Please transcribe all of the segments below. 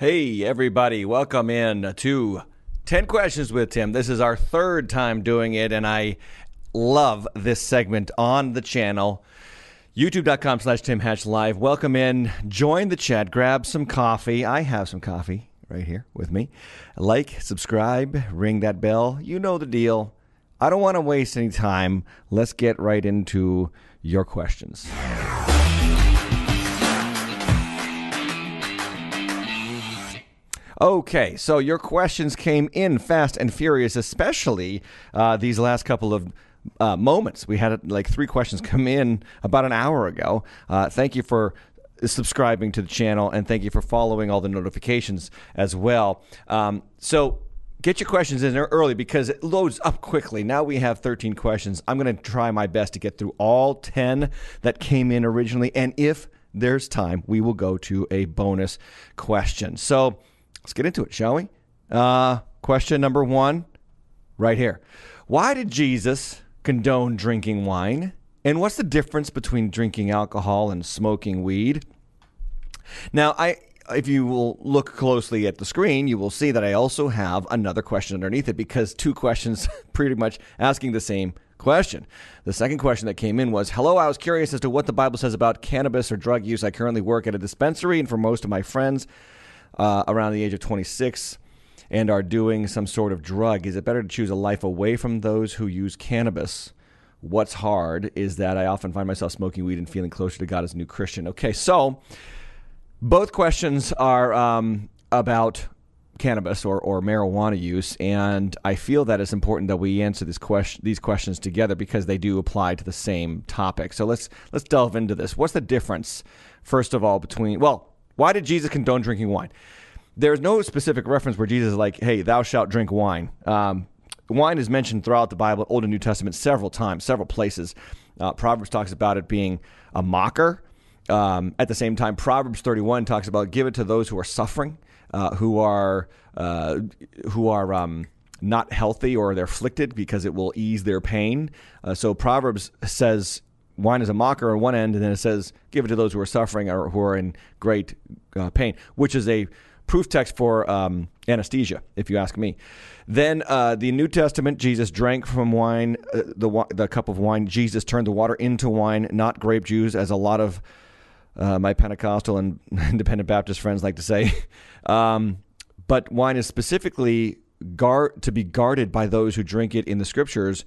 Hey, everybody, welcome in to 10 Questions with Tim. This is our third time doing it, and I love this segment on the channel. YouTube.com slash Tim Hatch Live. Welcome in. Join the chat. Grab some coffee. I have some coffee right here with me. Like, subscribe, ring that bell. You know the deal. I don't want to waste any time. Let's get right into your questions. Okay, so your questions came in fast and furious, especially uh, these last couple of uh, moments. We had like three questions come in about an hour ago. Uh, thank you for subscribing to the channel and thank you for following all the notifications as well. Um, so get your questions in there early because it loads up quickly. Now we have 13 questions. I'm going to try my best to get through all 10 that came in originally. And if there's time, we will go to a bonus question. So let's get into it, shall we? Uh, question number one, right here. Why did Jesus condone drinking wine? And what's the difference between drinking alcohol and smoking weed? Now, I if you will look closely at the screen, you will see that I also have another question underneath it because two questions pretty much asking the same question. The second question that came in was Hello, I was curious as to what the Bible says about cannabis or drug use. I currently work at a dispensary, and for most of my friends uh, around the age of 26 and are doing some sort of drug, is it better to choose a life away from those who use cannabis? What's hard is that I often find myself smoking weed and feeling closer to God as a new Christian. Okay, so both questions are um, about cannabis or, or marijuana use, and I feel that it's important that we answer this question, these questions together because they do apply to the same topic. So let's let's delve into this. What's the difference, first of all, between well, why did Jesus condone drinking wine? There's no specific reference where Jesus is like, "Hey, thou shalt drink wine." Um, wine is mentioned throughout the Bible, Old and New Testament, several times, several places. Uh, Proverbs talks about it being a mocker. Um, at the same time, Proverbs 31 talks about give it to those who are suffering, uh, who are uh, who are um, not healthy or they're afflicted because it will ease their pain. Uh, so Proverbs says wine is a mocker on one end, and then it says give it to those who are suffering or who are in great uh, pain, which is a proof text for um, anesthesia, if you ask me. Then uh, the New Testament, Jesus drank from wine, uh, the the cup of wine. Jesus turned the water into wine, not grape juice, as a lot of uh, my Pentecostal and Independent Baptist friends like to say. Um, but wine is specifically guard to be guarded by those who drink it in the scriptures.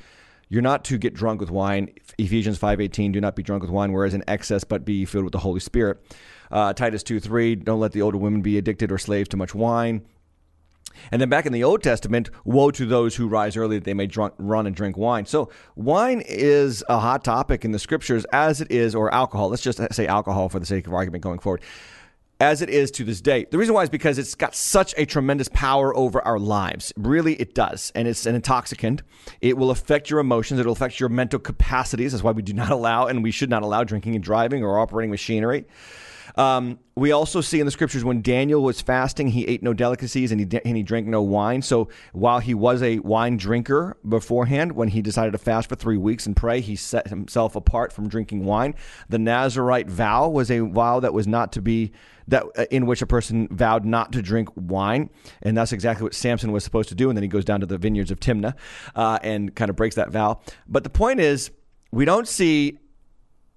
You're not to get drunk with wine. Ephesians 5:18, do not be drunk with wine, whereas in excess, but be filled with the Holy Spirit. Uh, Titus 2:3, don't let the older women be addicted or slaves to much wine. And then back in the Old Testament, woe to those who rise early that they may drunk, run and drink wine. So wine is a hot topic in the scriptures as it is, or alcohol. Let's just say alcohol for the sake of argument going forward. As it is to this day. The reason why is because it's got such a tremendous power over our lives. Really, it does. And it's an intoxicant. It will affect your emotions. It will affect your mental capacities. That's why we do not allow and we should not allow drinking and driving or operating machinery. Um, we also see in the scriptures when Daniel was fasting, he ate no delicacies and he, and he drank no wine. So while he was a wine drinker beforehand, when he decided to fast for three weeks and pray, he set himself apart from drinking wine. The Nazarite vow was a vow that was not to be that uh, in which a person vowed not to drink wine, and that's exactly what Samson was supposed to do. And then he goes down to the vineyards of Timnah uh, and kind of breaks that vow. But the point is, we don't see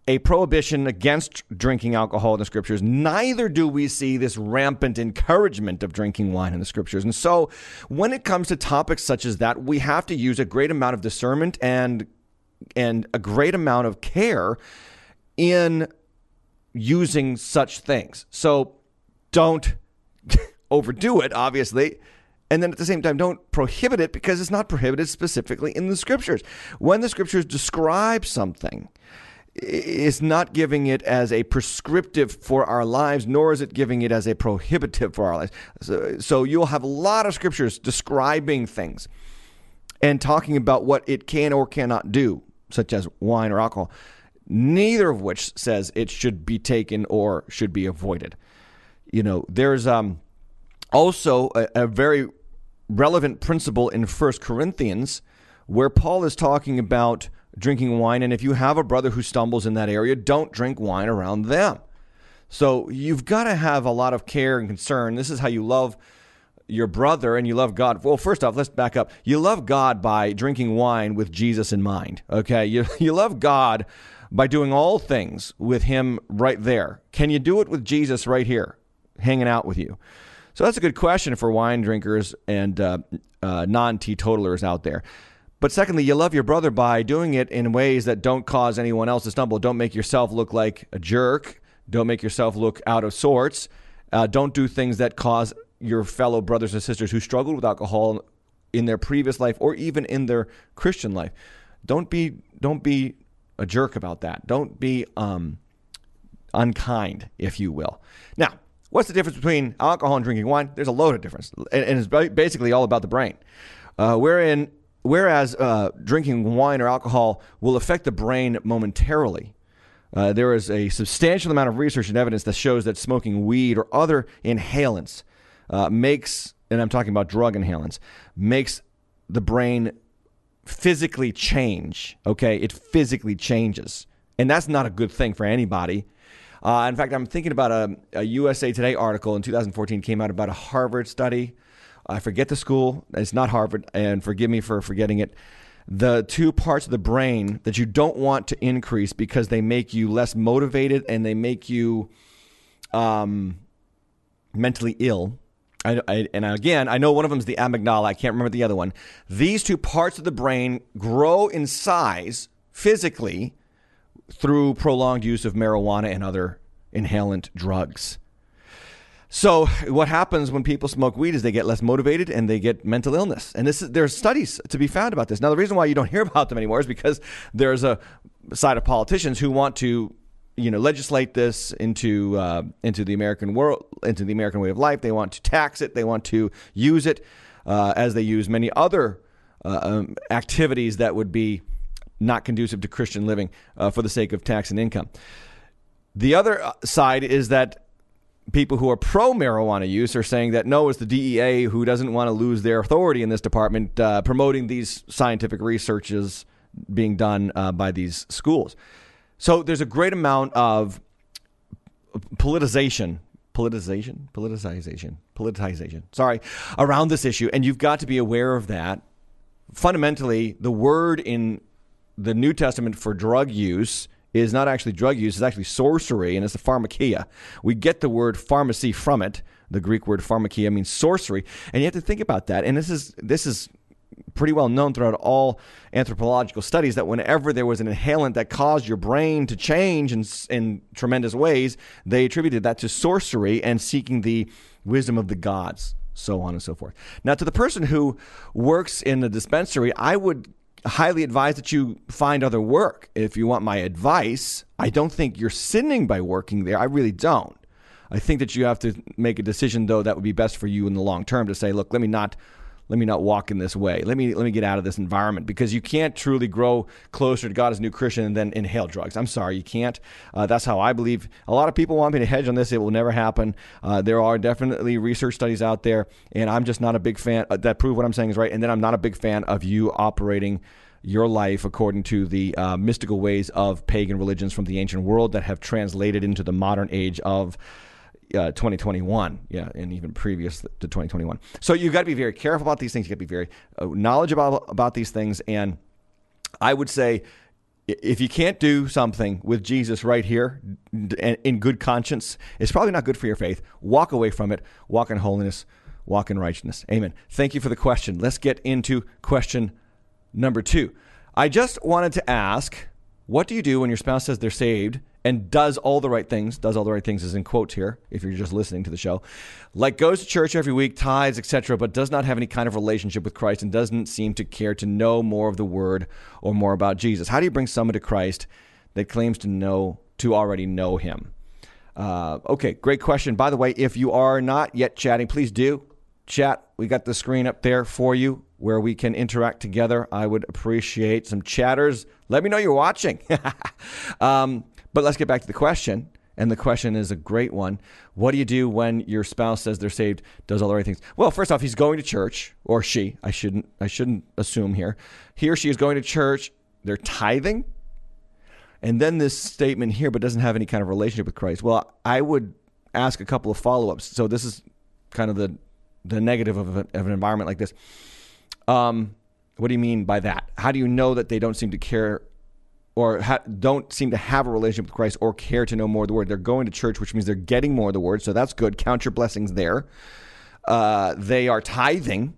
a prohibition against drinking alcohol in the scriptures. Neither do we see this rampant encouragement of drinking wine in the scriptures. And so, when it comes to topics such as that, we have to use a great amount of discernment and and a great amount of care in using such things. So, don't overdo it, obviously. And then at the same time, don't prohibit it because it's not prohibited specifically in the scriptures. When the scriptures describe something, is not giving it as a prescriptive for our lives, nor is it giving it as a prohibitive for our lives. So, so, you'll have a lot of scriptures describing things and talking about what it can or cannot do, such as wine or alcohol, neither of which says it should be taken or should be avoided. You know, there's um, also a, a very relevant principle in First Corinthians where Paul is talking about drinking wine. And if you have a brother who stumbles in that area, don't drink wine around them. So you've got to have a lot of care and concern. This is how you love your brother and you love God. Well, first off, let's back up. You love God by drinking wine with Jesus in mind. Okay. You, you love God by doing all things with Him right there. Can you do it with Jesus right here, hanging out with you? So that's a good question for wine drinkers and uh, uh, non teetotalers out there. But secondly, you love your brother by doing it in ways that don't cause anyone else to stumble. Don't make yourself look like a jerk. Don't make yourself look out of sorts. Uh, don't do things that cause your fellow brothers and sisters who struggled with alcohol in their previous life or even in their Christian life. Don't be don't be a jerk about that. Don't be um, unkind, if you will. Now, what's the difference between alcohol and drinking wine? There's a load of difference, and, it's basically all about the brain. Uh, wherein whereas uh, drinking wine or alcohol will affect the brain momentarily. Uh, there is a substantial amount of research and evidence that shows that smoking weed or other inhalants uh, makes, and I'm talking about drug inhalants, makes the brain physically change. Okay, it physically changes, and that's not a good thing for anybody. Uh, in fact, I'm thinking about a, a USA Today article in 2014 came out about a Harvard study I forget the school. It's not Harvard, and forgive me for forgetting it. The two parts of the brain that you don't want to increase because they make you less motivated and they make you um, mentally ill. I, I, and again, I know one of them is the amygdala. I can't remember the other one. These two parts of the brain grow in size physically through prolonged use of marijuana and other inhalant drugs. So what happens when people smoke weed is they get less motivated and they get mental illness. And this is, there's studies to be found about this. Now the reason why you don't hear about them anymore is because there's a side of politicians who want to you know legislate this into uh, into the American world into the American way of life. They want to tax it. They want to use it uh, as they use many other uh, um, activities that would be not conducive to Christian living uh, for the sake of tax and income. The other uh, side is that people who are pro marijuana use are saying that no, it's the DEA who doesn't want to lose their authority in this department, uh, promoting these scientific researches being done uh, by these schools. So there's a great amount of politicization, politicization, politicization, politicization, sorry, around this issue. And you've got to be aware of that. Fundamentally, the word in the New Testament for drug use is not actually drug use, it's actually sorcery, and it's the pharmakia. We get the word pharmacy from it. The Greek word pharmakia means sorcery, and you have to think about that. And this is this is pretty well known throughout all anthropological studies that whenever there was an inhalant that caused your brain to change in, in tremendous ways, they attributed that to sorcery and seeking the wisdom of the gods, so on and so forth. Now, to the person who works in the dispensary, I would highly advise that you find other work. If you want my advice, I don't think you're sinning by working there. I really don't. I think that you have to make a decision though that would be best for you in the long term to say, look, let me not let me not walk in this way. Let me let me get out of this environment because you can't truly grow closer to God as a new Christian and then inhale drugs. I'm sorry, you can't. Uh, that's how I believe. A lot of people want me to hedge on this. It will never happen. Uh, there are definitely research studies out there, and I'm just not a big fan uh, that prove what I'm saying is right. And then I'm not a big fan of you operating your life according to the uh, mystical ways of pagan religions from the ancient world that have translated into the modern age of uh, 2021, yeah, and even previous to 2021. So you've got to be very careful about these things. You got to be very uh, knowledgeable about, about these things. And I would say, if you can't do something with Jesus right here in good conscience, it's probably not good for your faith. Walk away from it. Walk in holiness. Walk in righteousness. Amen. Thank you for the question. Let's get into question number two. I just wanted to ask, what do you do when your spouse says they're saved and does all the right things, does all the right things is in quotes here, if you're just listening to the show, like goes to church every week, tithes, etc., but does not have any kind of relationship with Christ and doesn't seem to care to know more of the word or more about Jesus. How do you bring someone to Christ that claims to know, to already know him? Uh, okay, great question. By the way, if you are not yet chatting, please do chat. We got the screen up there for you where we can interact together. I would appreciate some chatters. Let me know you're watching. um, but let's get back to the question. And the question is a great one. What do you do when your spouse says they're saved, does all the right things? Well, first off, he's going to church, or she. I shouldn't. I shouldn't assume here. He or she is going to church. They're tithing. and then this statement here, but doesn't have any kind of relationship with Christ. Well, I would ask a couple of follow ups. So this is kind of the the negative of, a, of an environment like this. Um, what do you mean by that? How do you know that they don't seem to care or ha- don't seem to have a relationship with Christ or care to know more of the Word? They're going to church, which means they're getting more of the Word, so that's good. Count your blessings there. Uh, they are tithing,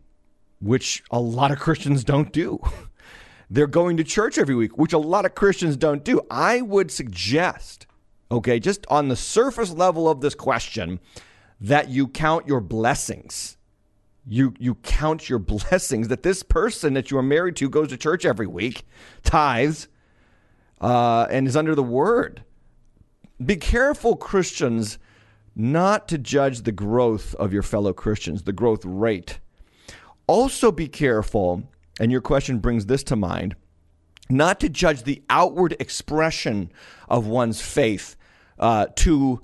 which a lot of Christians don't do. they're going to church every week, which a lot of Christians don't do. I would suggest, okay, just on the surface level of this question, that you count your blessings you you count your blessings that this person that you are married to goes to church every week, tithes, uh, and is under the word. Be careful, Christians, not to judge the growth of your fellow Christians, the growth rate. Also, be careful, and your question brings this to mind, not to judge the outward expression of one's faith uh, too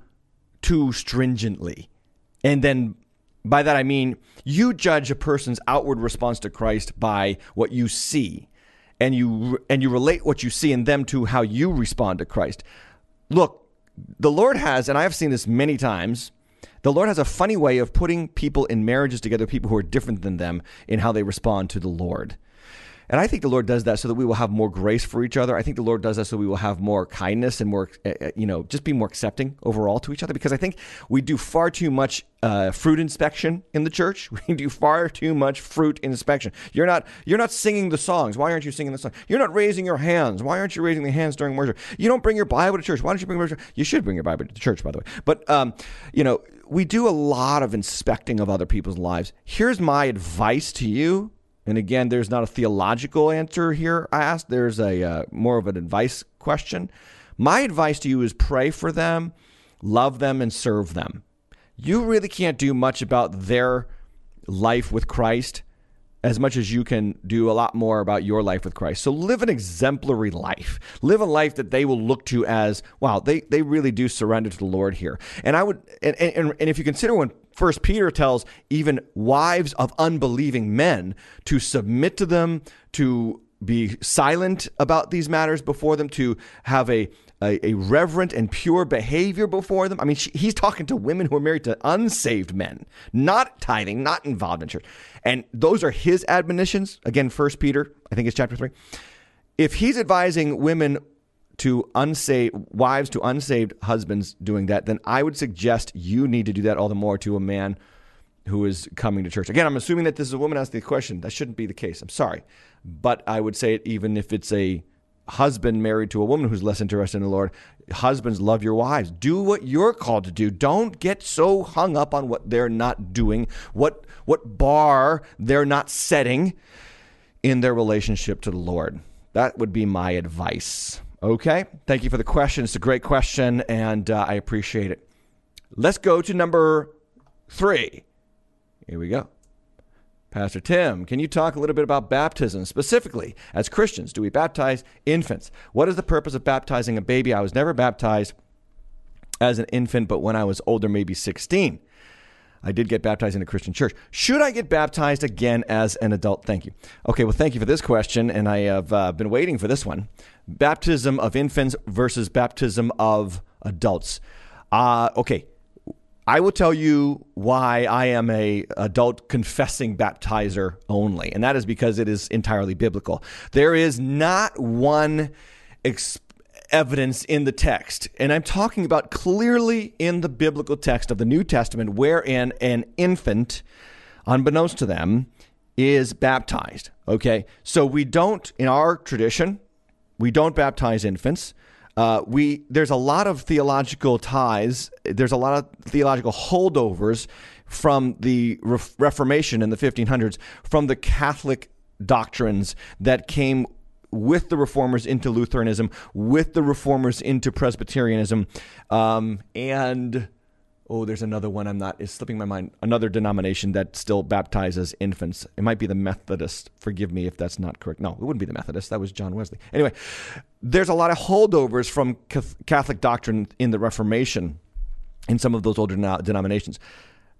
too stringently, and then by that I mean you judge a person's outward response to Christ by what you see, and you and you relate what you see in them to how you respond to Christ. Look, the Lord has, and I have seen this many times. The Lord has a funny way of putting people in marriages together, people who are different than them in how they respond to the Lord. And I think the Lord does that so that we will have more grace for each other. I think the Lord does that so we will have more kindness and more, uh, uh, you know, just be more accepting overall to each other. Because I think we do far too much uh, fruit inspection in the church. We do far too much fruit inspection. You're not, you're not singing the songs. Why aren't you singing the song? You're not raising your hands. Why aren't you raising the hands during worship? You don't bring your Bible to church. Why don't you bring your Bible? You should bring your Bible to church, by the way. But um, you know, we do a lot of inspecting of other people's lives. Here's my advice to you and again, there's not a theological answer here I asked. There's a uh, more of an advice question. My advice to you is pray for them, love them, and serve them. You really can't do much about their life with Christ as much as you can do a lot more about your life with Christ. So live an exemplary life. Live a life that they will look to as, wow, they, they really do surrender to the Lord here. And I would and, and, and if you consider when First Peter tells even wives of unbelieving men to submit to them, to be silent about these matters before them, to have a a, a, reverent and pure behavior before them. I mean, she, he's talking to women who are married to unsaved men, not tithing, not involved in church. And those are his admonitions. Again, First Peter, I think it's chapter three. If he's advising women to unsaved wives to unsaved husbands doing that, then I would suggest you need to do that all the more to a man who is coming to church. Again, I'm assuming that this is a woman asking the question. That shouldn't be the case. I'm sorry. But I would say it even if it's a husband married to a woman who's less interested in the Lord. Husbands, love your wives. Do what you're called to do. Don't get so hung up on what they're not doing, what what bar they're not setting in their relationship to the Lord. That would be my advice. Okay. Thank you for the question. It's a great question, and uh, I appreciate it. Let's go to number three. Here we go. Pastor Tim, can you talk a little bit about baptism? Specifically, as Christians, do we baptize infants? What is the purpose of baptizing a baby? I was never baptized as an infant, but when I was older, maybe 16. I did get baptized in a Christian church. Should I get baptized again as an adult? Thank you. Okay, well, thank you for this question, and I have uh, been waiting for this one. Baptism of infants versus baptism of adults. Uh, okay, I will tell you why I am a adult confessing baptizer only, and that is because it is entirely biblical. There is not one evidence in the text, and I'm talking about clearly in the biblical text of the New Testament, wherein an infant, unbeknownst to them, is baptized. Okay, so we don't in our tradition, we don't baptize infants. Uh, we there's a lot of theological ties. There's a lot of theological holdovers from the Re- Reformation in the 1500s, from the Catholic doctrines that came with the reformers into Lutheranism, with the reformers into Presbyterianism, um, and oh, there's another one I'm not, is slipping my mind. Another denomination that still baptizes infants. It might be the Methodist. Forgive me if that's not correct. No, it wouldn't be the Methodist. That was John Wesley. Anyway, there's a lot of holdovers from Catholic doctrine in the Reformation in some of those older denominations.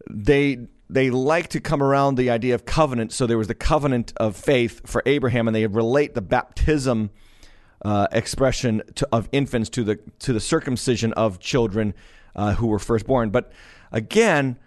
They they like to come around the idea of covenant. So there was the covenant of faith for Abraham, and they relate the baptism uh, expression to, of infants to the to the circumcision of children uh, who were firstborn. But again,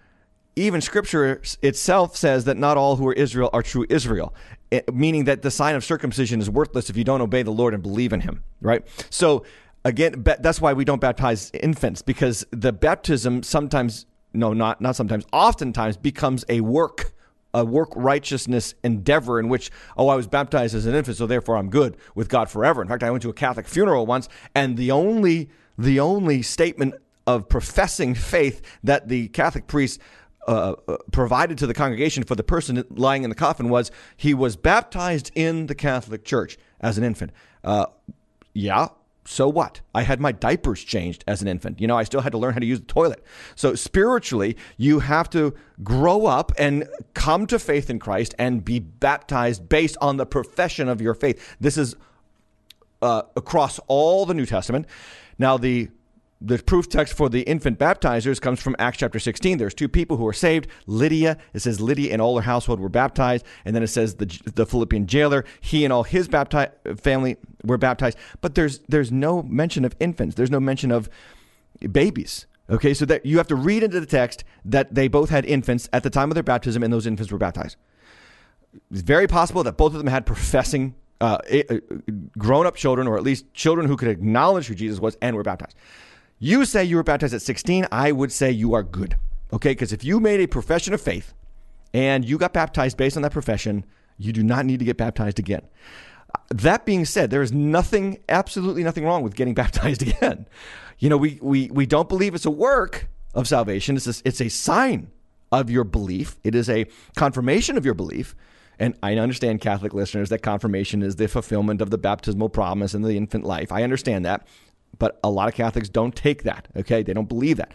even Scripture itself says that not all who are Israel are true Israel, it, meaning that the sign of circumcision is worthless if you don't obey the Lord and believe in Him. Right. So again, that's why we don't baptize infants because the baptism sometimes, no, not not sometimes, oftentimes becomes a work a work righteousness endeavor in which, oh, I was baptized as an infant, so therefore I'm good with God forever. In fact, I went to a Catholic funeral once, and the only the only statement of professing faith that the Catholic priest uh, uh, provided to the congregation for the person lying in the coffin was he was baptized in the Catholic Church as an infant. Uh, yeah, so what? I had my diapers changed as an infant. You know, I still had to learn how to use the toilet. So spiritually, you have to grow up and come to faith in Christ and be baptized based on the profession of your faith. This is uh, across all the New Testament. Now, the the proof text for the infant baptizers comes from Acts chapter 16. There's two people who are saved. Lydia, it says Lydia and all her household were baptized. And then it says the, the Philippian jailer, he and all his family were baptized. But there's, there's no mention of infants. There's no mention of babies. Okay, so that you have to read into the text that they both had infants at the time of their baptism and those infants were baptized. It's very possible that both of them had professing uh, grown up children, or at least children who could acknowledge who Jesus was and were baptized. You say you were baptized at 16. I would say you are good. Okay? Because if you made a profession of faith and you got baptized based on that profession, you do not need to get baptized again. That being said, there is nothing, absolutely nothing wrong with getting baptized again. You know, we, we, we don't believe it's a work of salvation, it's a, it's a sign of your belief, it is a confirmation of your belief. And I understand, Catholic listeners, that confirmation is the fulfillment of the baptismal promise in the infant life. I understand that. But a lot of Catholics don't take that. Okay, they don't believe that.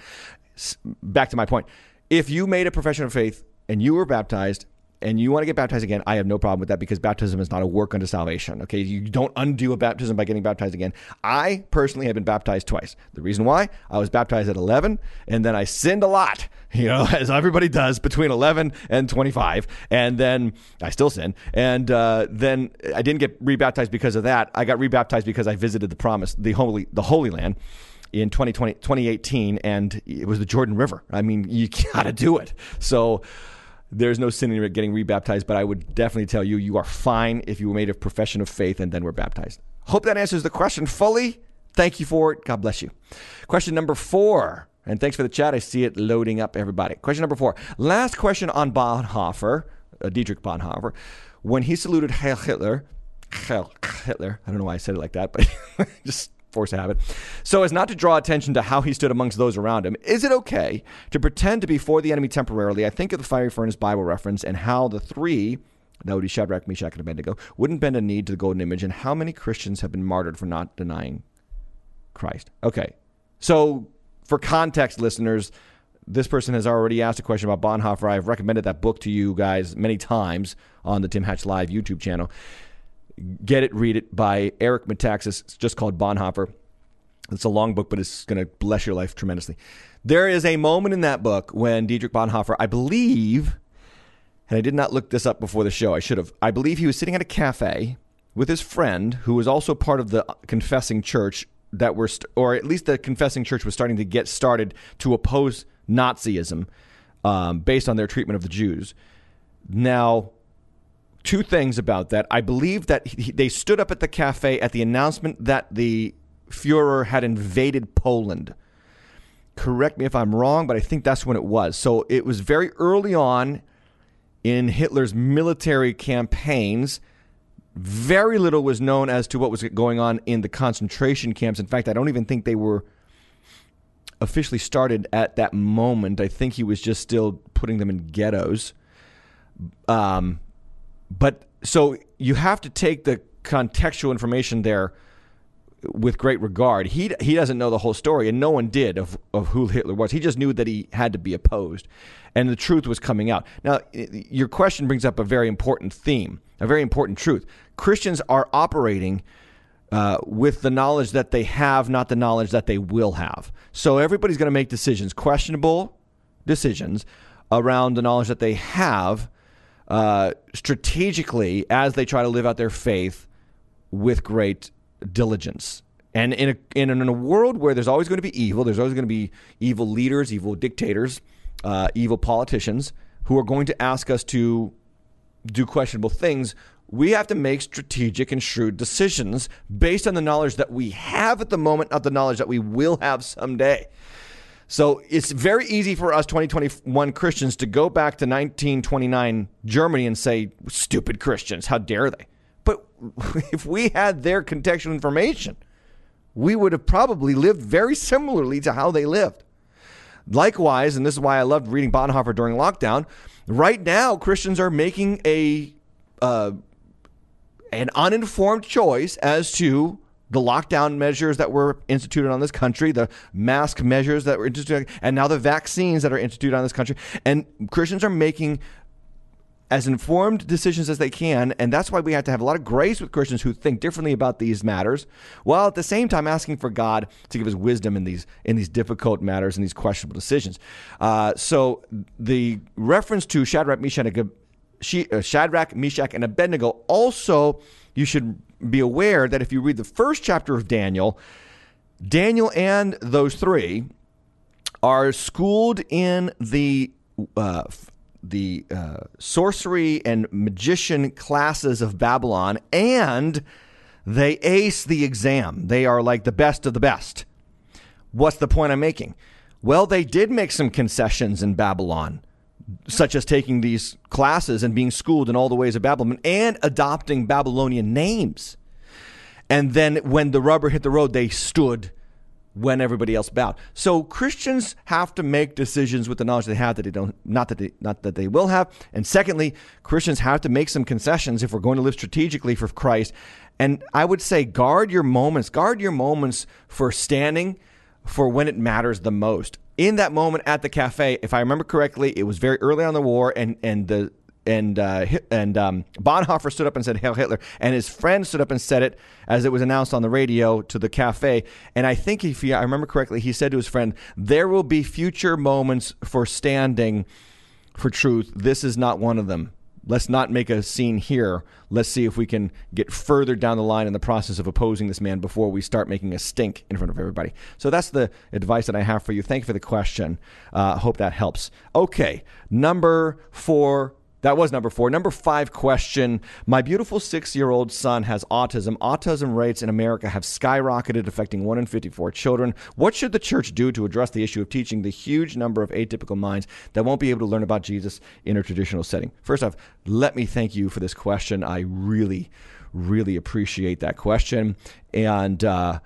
Back to my point: if you made a profession of faith and you were baptized and you want to get baptized again, I have no problem with that because baptism is not a work unto salvation. Okay, you don't undo a baptism by getting baptized again. I personally have been baptized twice. The reason why I was baptized at 11, and then I sinned a lot, you know, as everybody does between 11 and 25, and then I still sin, and uh, then I didn't get rebaptized because of that. I got rebaptized because I visited the promise, the holy, the Holy Land in 2020, 2018, and it was the Jordan River. I mean, you got to do it. So there's no sin in getting rebaptized, but I would definitely tell you you are fine if you made a profession of faith and then were baptized. Hope that answers the question fully. Thank you for it. God bless you. Question number four. And thanks for the chat. I see it loading up, everybody. Question number four. Last question on Bonhoeffer, uh, Dietrich Bonhoeffer. When he saluted Heil Hitler, Heil Hitler, I don't know why I said it like that, but just force habit, so as not to draw attention to how he stood amongst those around him. Is it okay to pretend to be for the enemy temporarily? I think of the fiery furnace Bible reference and how the three, that would be Shadrach, Meshach, and Abednego, wouldn't bend a knee to the golden image, and how many Christians have been martyred for not denying Christ. Okay, so for context, listeners, this person has already asked a question about Bonhoeffer. I've recommended that book to you guys many times on the Tim Hatch Live YouTube channel. Get it, read it by Eric Metaxas. It's just called Bonhoeffer. It's a long book, but it's going to bless your life tremendously. There is a moment in that book when Dietrich Bonhoeffer, I believe, and I did not look this up before the show, I should have. I believe he was sitting at a cafe with his friend, who was also part of the confessing church that were, st- or at least the confessing church was starting to get started to oppose Nazism um, based on their treatment of the Jews. Now, two things about that. I believe that he, they stood up at the cafe at the announcement that the Fuhrer had invaded Poland. Correct me if I'm wrong, but I think that's when it was. So it was very early on in Hitler's military campaigns. Very little was known as to what was going on in the concentration camps. In fact, I don't even think they were officially started at that moment. I think he was just still putting them in ghettos. Um, but so you have to take the contextual information there with great regard. He he doesn't know the whole story, and no one did of of who Hitler was. He just knew that he had to be opposed, and the truth was coming out. Now, your question brings up a very important theme, a very important truth. Christians are operating. Uh, with the knowledge that they have, not the knowledge that they will have. So everybody's going to make decisions, questionable decisions, around the knowledge that they have, uh, strategically as they try to live out their faith with great diligence. And in a, in, in a world where there's always going to be evil, there's always going to be evil leaders, evil dictators, uh, evil politicians who are going to ask us to do questionable things. We have to make strategic and shrewd decisions based on the knowledge that we have at the moment, not the knowledge that we will have someday. So it's very easy for us 2021 Christians to go back to 1929 Germany and say, stupid Christians, how dare they? But if we had their contextual information, we would have probably lived very similarly to how they lived. Likewise, and this is why I loved reading Bonhoeffer during lockdown, right now Christians are making a uh, an uninformed choice as to the lockdown measures that were instituted on this country, the mask measures that were instituted, and now the vaccines that are instituted on this country. And Christians are making as informed decisions as they can. And that's why we have to have a lot of grace with Christians who think differently about these matters, while at the same time asking for God to give us wisdom in these in these difficult matters and these questionable decisions. Uh, so the reference to Shadrach, Meshach, uh, Shadrach, Meshach, and Abednego also you should be aware that if you read the first chapter of Daniel, Daniel and those three are schooled in the uh, the uh, sorcery and magician classes of Babylon, and they ace the exam. They are like the best of the best. What's the point I'm making? Well, they did make some concessions in Babylon such as taking these classes and being schooled in all the ways of Babylon and adopting Babylonian names. And then when the rubber hit the road, they stood when everybody else bowed. So Christians have to make decisions with the knowledge they have that they don't not that they not that they will have. And secondly, Christians have to make some concessions if we're going to live strategically for Christ. And I would say guard your moments, guard your moments for standing for when it matters the most in that moment at the cafe, if I remember correctly, it was very early on the war, and and the and uh, and um, Bonhoeffer stood up and said "Hail Hitler," and his friend stood up and said it as it was announced on the radio to the cafe. And I think if he, I remember correctly, he said to his friend, "There will be future moments for standing for truth. This is not one of them." Let's not make a scene here. Let's see if we can get further down the line in the process of opposing this man before we start making a stink in front of everybody. So that's the advice that I have for you. Thank you for the question. Uh, hope that helps. Okay, number four that was number four. Number five question My beautiful six year old son has autism. Autism rates in America have skyrocketed, affecting 1 in 54 children. What should the church do to address the issue of teaching the huge number of atypical minds that won't be able to learn about Jesus in a traditional setting? First off, let me thank you for this question. I really, really appreciate that question. And, uh,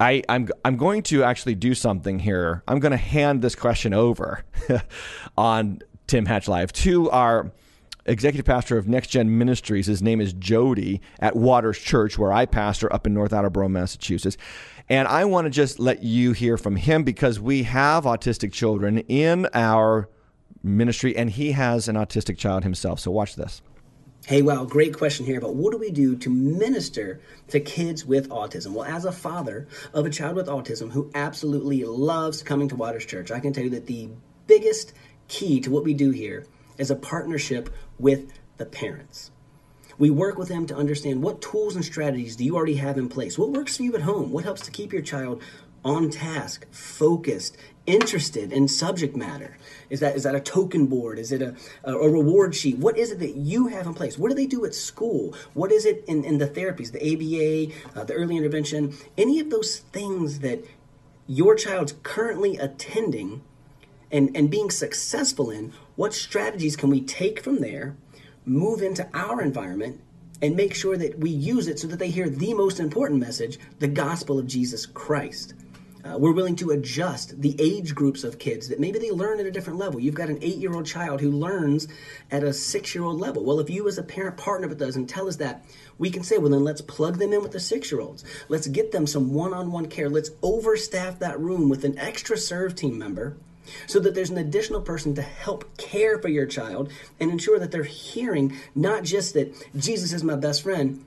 I, I'm I'm going to actually do something here. I'm going to hand this question over on Tim Hatch Live to our executive pastor of Next Gen Ministries. His name is Jody at Waters Church, where I pastor up in North Attleboro, Massachusetts. And I want to just let you hear from him because we have autistic children in our ministry, and he has an autistic child himself. So watch this. Hey, wow, great question here about what do we do to minister to kids with autism? Well, as a father of a child with autism who absolutely loves coming to Waters Church, I can tell you that the biggest key to what we do here is a partnership with the parents. We work with them to understand what tools and strategies do you already have in place? What works for you at home? What helps to keep your child on task, focused, interested in subject matter? Is that is that a token board? Is it a, a, reward sheet? What is it that you have in place? What do they do at school? What is it in, in the therapies, the ABA, uh, the early intervention? Any of those things that your child's currently attending and, and being successful in, what strategies can we take from there, move into our environment, and make sure that we use it so that they hear the most important message the gospel of Jesus Christ. Uh, we're willing to adjust the age groups of kids that maybe they learn at a different level. You've got an eight year old child who learns at a six year old level. Well, if you as a parent partner with us and tell us that, we can say, well, then let's plug them in with the six year olds. Let's get them some one on one care. Let's overstaff that room with an extra serve team member so that there's an additional person to help care for your child and ensure that they're hearing not just that Jesus is my best friend,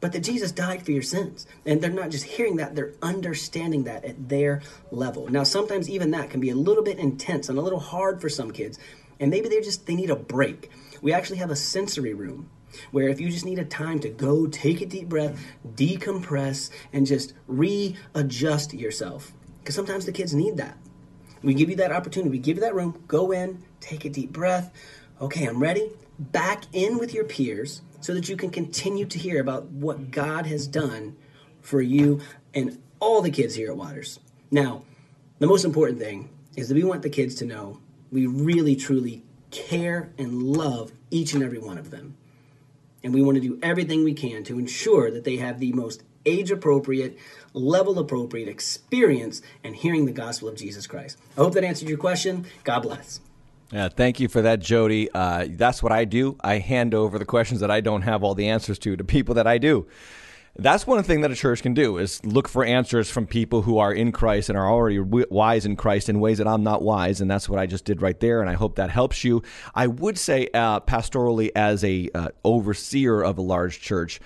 but that Jesus died for your sins. And they're not just hearing that, they're understanding that at their level. Now, sometimes even that can be a little bit intense and a little hard for some kids, and maybe they just they need a break. We actually have a sensory room where if you just need a time to go take a deep breath, decompress, and just readjust yourself. Because sometimes the kids need that. We give you that opportunity, we give you that room, go in, take a deep breath. Okay, I'm ready. Back in with your peers so that you can continue to hear about what God has done for you and all the kids here at Waters. Now, the most important thing is that we want the kids to know we really truly care and love each and every one of them. And we want to do everything we can to ensure that they have the most age appropriate, level appropriate experience and hearing the gospel of Jesus Christ. I hope that answered your question. God bless. Yeah, thank you for that, Jody. Uh, that's what I do. I hand over the questions that I don't have all the answers to to people that I do. That's one thing that a church can do is look for answers from people who are in Christ and are already wise in Christ in ways that I'm not wise, and that's what I just did right there. And I hope that helps you. I would say, uh, pastorally, as a uh, overseer of a large church,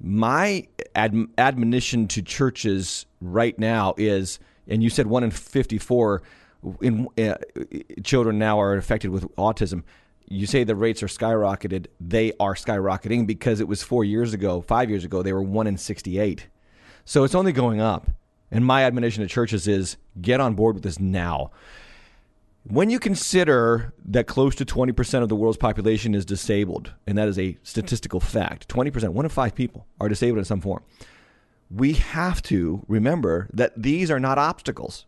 my ad- admonition to churches right now is, and you said one in fifty-four in uh, children now are affected with autism you say the rates are skyrocketed. They are skyrocketing because it was four years ago, five years ago, they were one in 68. So it's only going up. And my admonition to churches is get on board with this now. When you consider that close to 20% of the world's population is disabled, and that is a statistical fact 20%, one in five people are disabled in some form, we have to remember that these are not obstacles.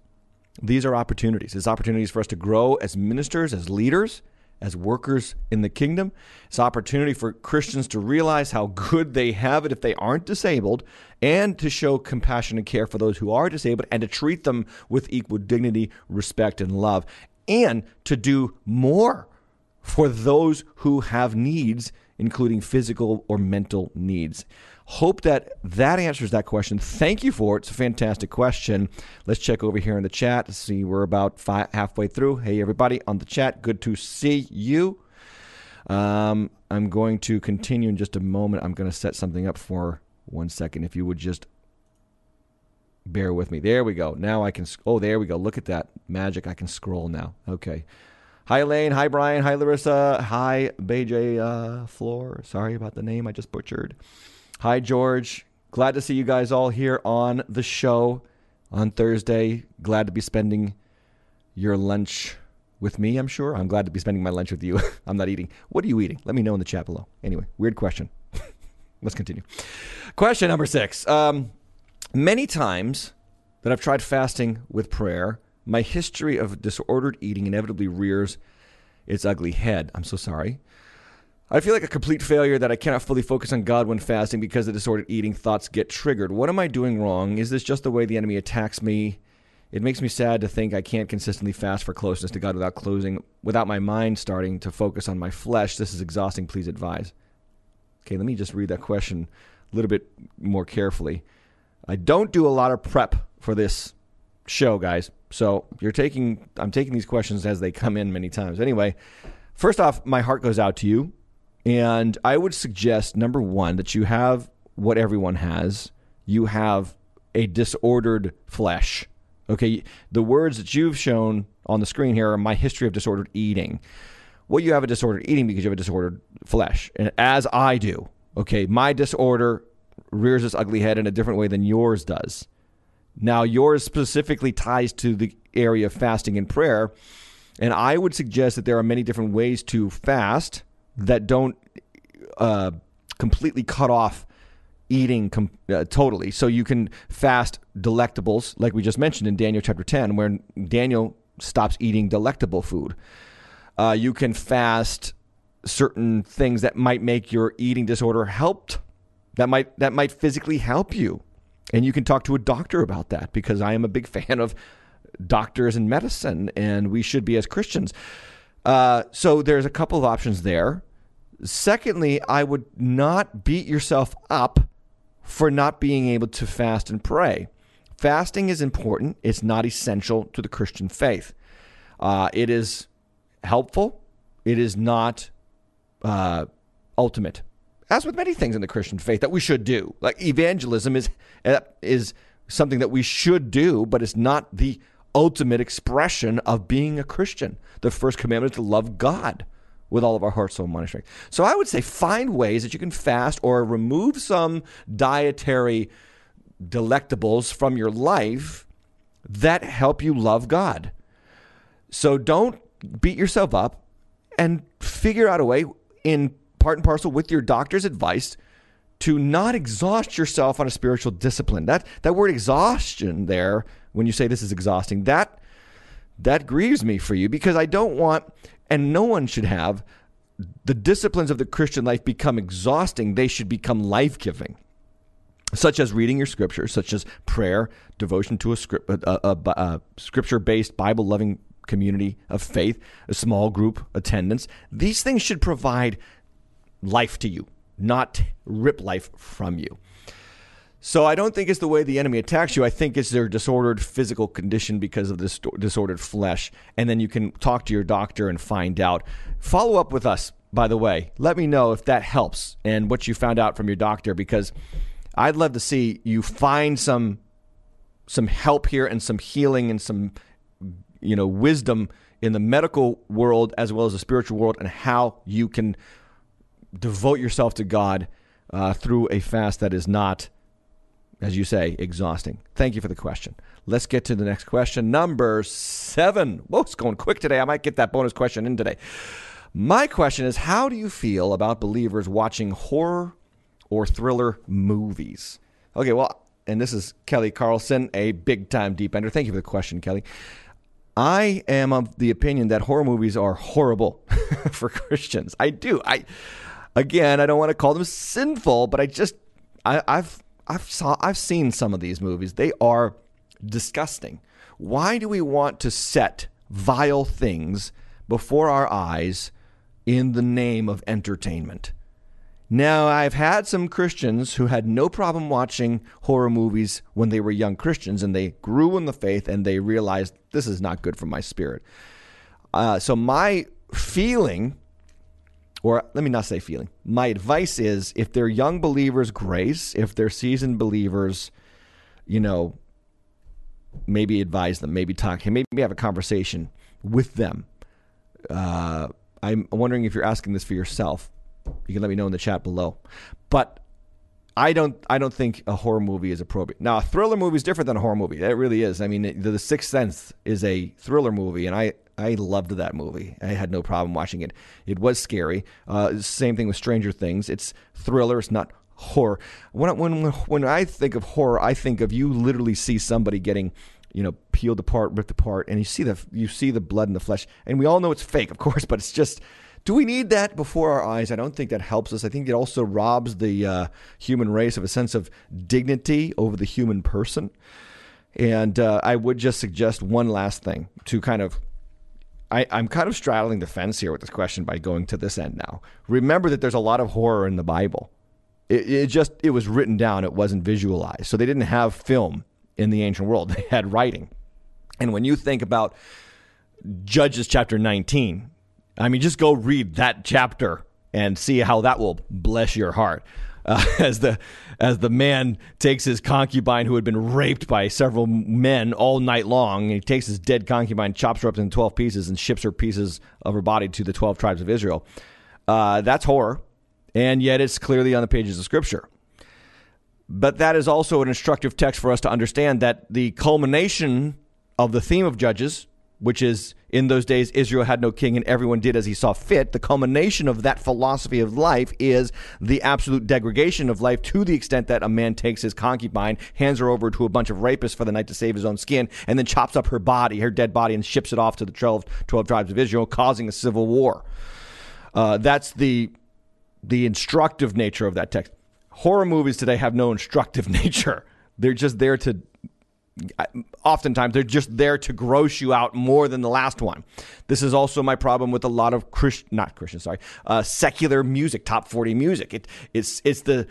These are opportunities. It's opportunities for us to grow as ministers, as leaders, as workers in the kingdom. It's opportunity for Christians to realize how good they have it if they aren't disabled and to show compassion and care for those who are disabled and to treat them with equal dignity, respect, and love, and to do more for those who have needs, including physical or mental needs. Hope that that answers that question. Thank you for it. It's a fantastic question. Let's check over here in the chat see we're about five, halfway through. Hey, everybody on the chat. Good to see you. Um, I'm going to continue in just a moment. I'm going to set something up for one second. If you would just bear with me. There we go. Now I can. Oh, there we go. Look at that magic. I can scroll now. Okay. Hi, Elaine. Hi, Brian. Hi, Larissa. Hi, BJ uh, Floor. Sorry about the name I just butchered. Hi, George. Glad to see you guys all here on the show on Thursday. Glad to be spending your lunch with me, I'm sure. I'm glad to be spending my lunch with you. I'm not eating. What are you eating? Let me know in the chat below. Anyway, weird question. Let's continue. Question number six. Um, many times that I've tried fasting with prayer, my history of disordered eating inevitably rears its ugly head. I'm so sorry. I feel like a complete failure that I cannot fully focus on God when fasting because the disordered eating thoughts get triggered. What am I doing wrong? Is this just the way the enemy attacks me? It makes me sad to think I can't consistently fast for closeness to God without closing, without my mind starting to focus on my flesh. This is exhausting. Please advise. Okay, let me just read that question a little bit more carefully. I don't do a lot of prep for this show, guys. So you're taking, I'm taking these questions as they come in many times. Anyway, first off, my heart goes out to you and I would suggest number one that you have what everyone has. You have a disordered flesh. Okay, the words that you've shown on the screen here are my history of disordered eating. Well, you have a disordered eating because you have a disordered flesh, and as I do. Okay, my disorder rears its ugly head in a different way than yours does. Now, yours specifically ties to the area of fasting and prayer, and I would suggest that there are many different ways to fast that don't uh, completely cut off eating com- uh, totally. So you can fast delectables, like we just mentioned in Daniel chapter 10, where Daniel stops eating delectable food. Uh, you can fast certain things that might make your eating disorder helped. That might that might physically help you, and you can talk to a doctor about that because I am a big fan of doctors and medicine, and we should be as Christians. Uh, so there's a couple of options there. Secondly, I would not beat yourself up for not being able to fast and pray. Fasting is important, it's not essential to the Christian faith. Uh, it is helpful, it is not uh, ultimate. As with many things in the Christian faith that we should do, like evangelism is uh, is something that we should do, but it's not the ultimate expression of being a Christian. The first commandment is to love God with all of our heart, soul, mind, and strength. So I would say find ways that you can fast or remove some dietary delectables from your life that help you love God. So don't beat yourself up and figure out a way in part and parcel with your doctor's advice to not exhaust yourself on a spiritual discipline. That that word exhaustion there when you say this is exhausting, that that grieves me for you because I don't want and no one should have the disciplines of the Christian life become exhausting. They should become life-giving such as reading your scripture, such as prayer, devotion to a, script, a, a, a scripture based, Bible loving community of faith, a small group attendance. These things should provide life to you, not rip life from you. So I don't think it's the way the enemy attacks you. I think it's their disordered physical condition because of this disordered flesh. And then you can talk to your doctor and find out. Follow up with us, by the way. Let me know if that helps and what you found out from your doctor because I'd love to see you find some some help here and some healing and some you know wisdom in the medical world as well as the spiritual world and how you can devote yourself to God uh, through a fast that is not as you say, exhausting. Thank you for the question. Let's get to the next question. Number seven. Whoa, it's going quick today. I might get that bonus question in today. My question is How do you feel about believers watching horror or thriller movies? Okay, well, and this is Kelly Carlson, a big time deep ender. Thank you for the question, Kelly. I am of the opinion that horror movies are horrible for Christians. I do. I again, I don't want to call them sinful, but I just I, I've I've saw I've seen some of these movies. They are disgusting. Why do we want to set vile things before our eyes in the name of entertainment? Now, I've had some Christians who had no problem watching horror movies when they were young Christians and they grew in the faith and they realized this is not good for my spirit. Uh, so, my feeling or let me not say feeling. My advice is if they're young believers, grace. If they're seasoned believers, you know, maybe advise them, maybe talk, maybe have a conversation with them. Uh, I'm wondering if you're asking this for yourself. You can let me know in the chat below. But I don't I don't think a horror movie is appropriate. Now, a thriller movie is different than a horror movie. It really is. I mean, the, the Sixth Sense is a thriller movie, and I I loved that movie. I had no problem watching it. It was scary. Uh, same thing with Stranger Things. It's thriller. It's not horror. When when when I think of horror, I think of you literally see somebody getting you know peeled apart, ripped apart, and you see the you see the blood and the flesh, and we all know it's fake, of course, but it's just. Do we need that before our eyes? I don't think that helps us. I think it also robs the uh, human race of a sense of dignity over the human person. And uh, I would just suggest one last thing to kind of I, am kind of straddling the fence here with this question by going to this end now. Remember that there's a lot of horror in the Bible. It, it, just it was written down. It wasn't visualized. So they didn't have film in the ancient world. They had writing. And when you think about Judges chapter 19, I mean, just go read that chapter and see how that will bless your heart uh, as the as the man takes his concubine who had been raped by several men all night long. he takes his dead concubine, chops her up into twelve pieces, and ships her pieces of her body to the twelve tribes of Israel. Uh, that's horror, and yet it's clearly on the pages of Scripture. But that is also an instructive text for us to understand that the culmination of the theme of Judges, which is in those days, Israel had no king and everyone did as he saw fit. The culmination of that philosophy of life is the absolute degradation of life to the extent that a man takes his concubine, hands her over to a bunch of rapists for the night to save his own skin, and then chops up her body, her dead body, and ships it off to the 12, 12 tribes of Israel, causing a civil war. Uh, that's the, the instructive nature of that text. Horror movies today have no instructive nature. They're just there to oftentimes they're just there to gross you out more than the last one. This is also my problem with a lot of Christian, not Christian, sorry, uh, secular music, top forty music. It, it's it's the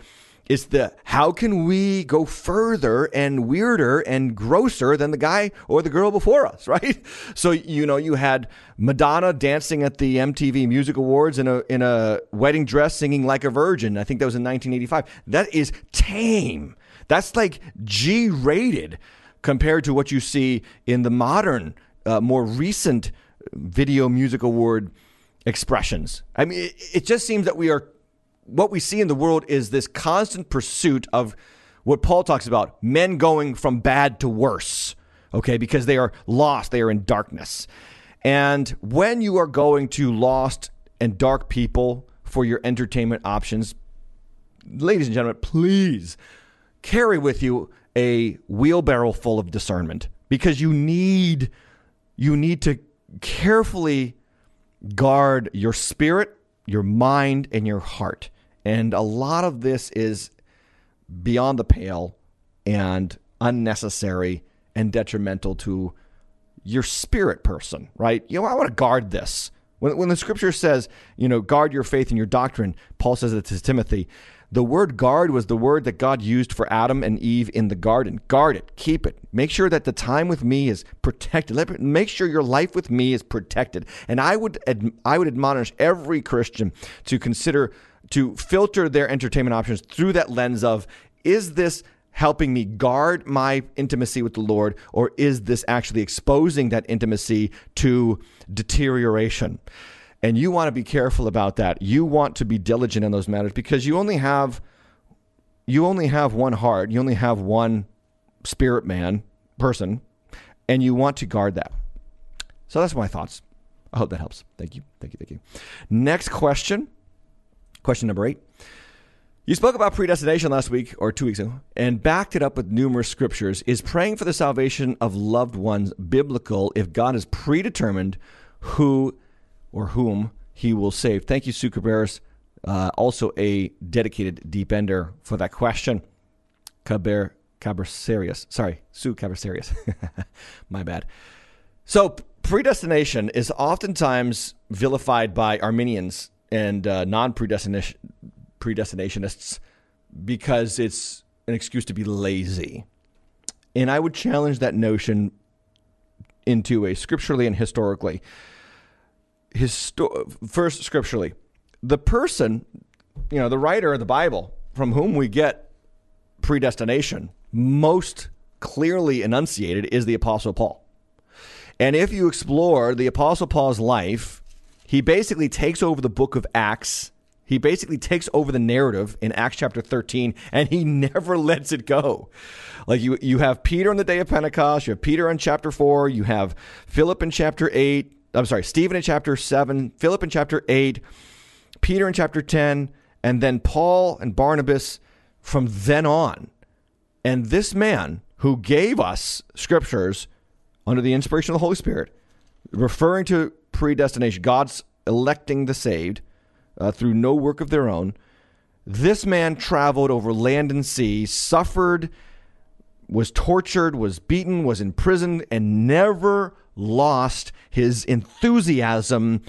it's the how can we go further and weirder and grosser than the guy or the girl before us, right? So you know you had Madonna dancing at the MTV Music Awards in a in a wedding dress singing like a virgin. I think that was in 1985. That is tame. That's like G rated compared to what you see in the modern, uh, more recent Video Music Award expressions. I mean, it, it just seems that we are, what we see in the world is this constant pursuit of what Paul talks about men going from bad to worse, okay, because they are lost, they are in darkness. And when you are going to lost and dark people for your entertainment options, ladies and gentlemen, please carry with you a wheelbarrow full of discernment because you need you need to carefully guard your spirit, your mind and your heart. And a lot of this is beyond the pale and unnecessary and detrimental to your spirit person, right? You know, I want to guard this. When, when the scripture says, you know, guard your faith and your doctrine, Paul says it to Timothy. The word guard was the word that God used for Adam and Eve in the garden. Guard it, keep it. Make sure that the time with me is protected. Let, Make sure your life with me is protected. And I would I would admonish every Christian to consider to filter their entertainment options through that lens of is this helping me guard my intimacy with the Lord, or is this actually exposing that intimacy to deterioration? And you want to be careful about that. You want to be diligent in those matters because you only have you only have one heart, you only have one spirit man, person, and you want to guard that. So that's my thoughts. I hope that helps. Thank you. Thank you. Thank you. Next question. Question number eight. You spoke about predestination last week or two weeks ago and backed it up with numerous scriptures. Is praying for the salvation of loved ones biblical if God has predetermined who or whom he will save? Thank you, Sue Cabarrus, uh, also a dedicated deep ender for that question. Caber Cabersarius. Sorry, Sue Cabersarius. My bad. So predestination is oftentimes vilified by Arminians and uh, non-predestination predestinationists because it's an excuse to be lazy. And I would challenge that notion into a scripturally and historically. First, scripturally, the person, you know, the writer of the Bible from whom we get predestination most clearly enunciated is the Apostle Paul. And if you explore the Apostle Paul's life, he basically takes over the book of Acts he basically takes over the narrative in Acts chapter 13 and he never lets it go. Like you, you have Peter on the day of Pentecost, you have Peter in chapter 4, you have Philip in chapter 8, I'm sorry, Stephen in chapter 7, Philip in chapter 8, Peter in chapter 10, and then Paul and Barnabas from then on. And this man who gave us scriptures under the inspiration of the Holy Spirit, referring to predestination, God's electing the saved, uh, through no work of their own. This man traveled over land and sea, suffered, was tortured, was beaten, was imprisoned, and never lost his enthusiasm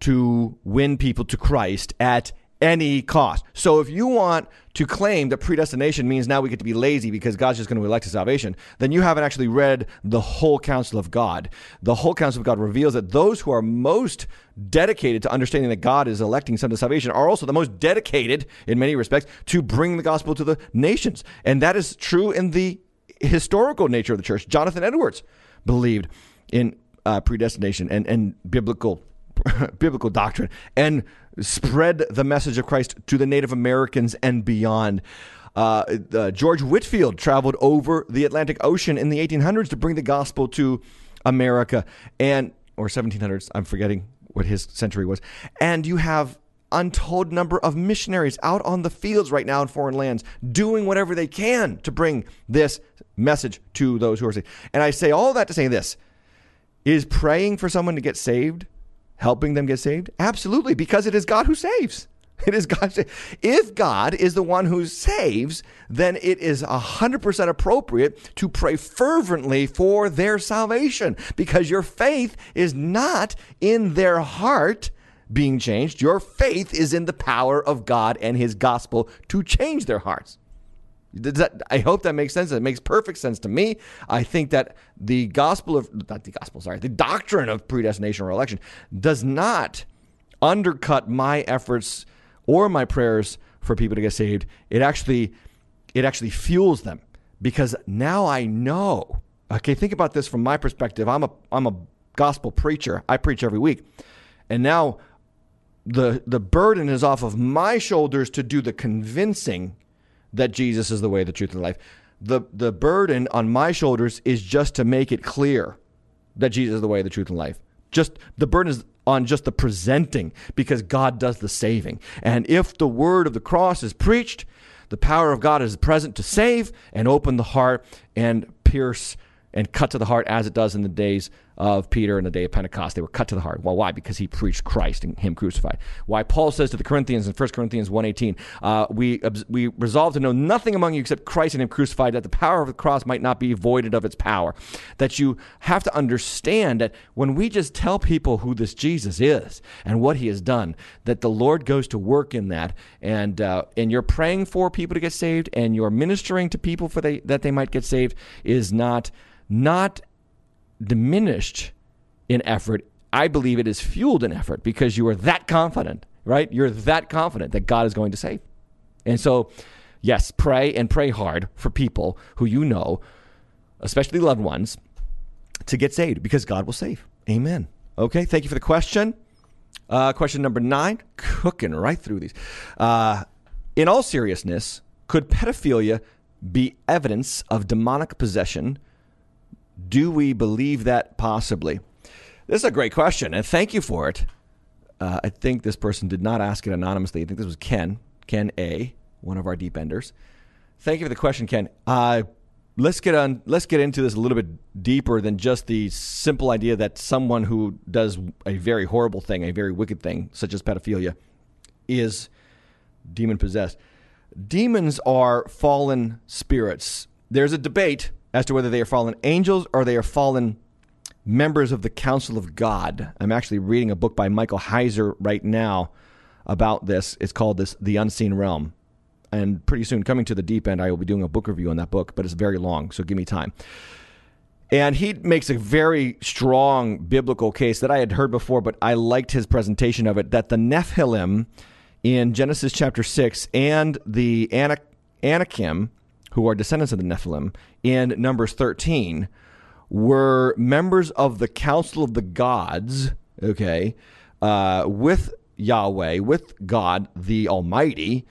to win people to Christ at any cost. So if you want to claim that predestination means now we get to be lazy because God's just going to elect to salvation, then you haven't actually read the whole counsel of God. The whole counsel of God reveals that those who are most dedicated to understanding that God is electing some to salvation are also the most dedicated, in many respects, to bring the gospel to the nations. And that is true in the historical nature of the church. Jonathan Edwards believed in uh, predestination and, and biblical biblical doctrine and spread the message of Christ to the Native Americans and beyond. Uh, uh, George Whitefield traveled over the Atlantic Ocean in the 1800s to bring the gospel to America, and or 1700s. I'm forgetting what his century was. And you have untold number of missionaries out on the fields right now in foreign lands doing whatever they can to bring this message to those who are saved. And I say all that to say this is praying for someone to get saved helping them get saved? Absolutely, because it is God who saves. It is God. If God is the one who saves, then it is 100% appropriate to pray fervently for their salvation because your faith is not in their heart being changed. Your faith is in the power of God and his gospel to change their hearts. That, I hope that makes sense. It makes perfect sense to me. I think that the gospel of not the gospel, sorry, the doctrine of predestination or election does not undercut my efforts or my prayers for people to get saved. It actually it actually fuels them because now I know. Okay, think about this from my perspective. I'm a I'm a gospel preacher. I preach every week. And now the the burden is off of my shoulders to do the convincing that Jesus is the way, the truth, and the life. The the burden on my shoulders is just to make it clear that Jesus is the way, the truth, and life. Just the burden is on just the presenting because God does the saving. And if the word of the cross is preached, the power of God is present to save and open the heart and pierce and cut to the heart as it does in the days of Peter and the day of Pentecost. They were cut to the heart. Well, why? Because he preached Christ and him crucified. Why Paul says to the Corinthians in 1 Corinthians 1.18, uh, we, we resolve to know nothing among you except Christ and him crucified, that the power of the cross might not be voided of its power. That you have to understand that when we just tell people who this Jesus is and what he has done, that the Lord goes to work in that. And, uh, and you're praying for people to get saved and you're ministering to people for they, that they might get saved is not not diminished in effort. I believe it is fueled in effort because you are that confident, right? You're that confident that God is going to save. And so, yes, pray and pray hard for people who you know, especially loved ones, to get saved because God will save. Amen. Okay, thank you for the question. Uh, question number nine, cooking right through these. Uh, in all seriousness, could pedophilia be evidence of demonic possession? Do we believe that possibly? This is a great question, and thank you for it. Uh, I think this person did not ask it anonymously. I think this was Ken, Ken A, one of our deep enders. Thank you for the question, Ken. Uh, let's get on. Let's get into this a little bit deeper than just the simple idea that someone who does a very horrible thing, a very wicked thing, such as pedophilia, is demon possessed. Demons are fallen spirits. There's a debate as to whether they are fallen angels or they are fallen members of the council of God. I'm actually reading a book by Michael Heiser right now about this. It's called this The Unseen Realm. And pretty soon, coming to the deep end, I will be doing a book review on that book, but it's very long, so give me time. And he makes a very strong biblical case that I had heard before, but I liked his presentation of it that the Nephilim in Genesis chapter 6 and the Anakim, who are descendants of the Nephilim, in Numbers 13, were members of the Council of the Gods, okay, uh, with Yahweh, with God the Almighty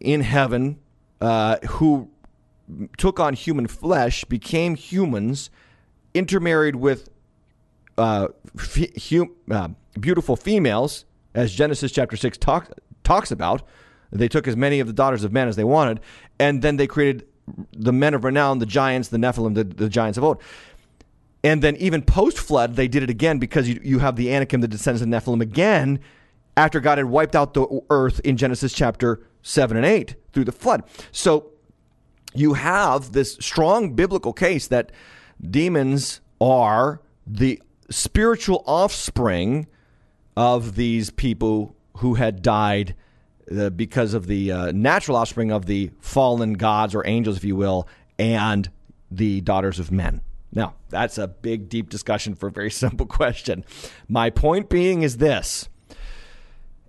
in heaven, uh, who took on human flesh, became humans, intermarried with uh, hum, uh, beautiful females, as Genesis chapter 6 talk, talks about. They took as many of the daughters of men as they wanted, and then they created the men of renown, the giants, the Nephilim, the, the giants of old. And then even post flood, they did it again because you, you have the Anakim, the descendants of Nephilim, again after God had wiped out the earth in Genesis chapter 7 and 8 through the flood. So you have this strong biblical case that demons are the spiritual offspring of these people who had died uh, because of the uh, natural offspring of the fallen gods or angels, if you will, and the daughters of men. Now, that's a big, deep discussion for a very simple question. My point being is this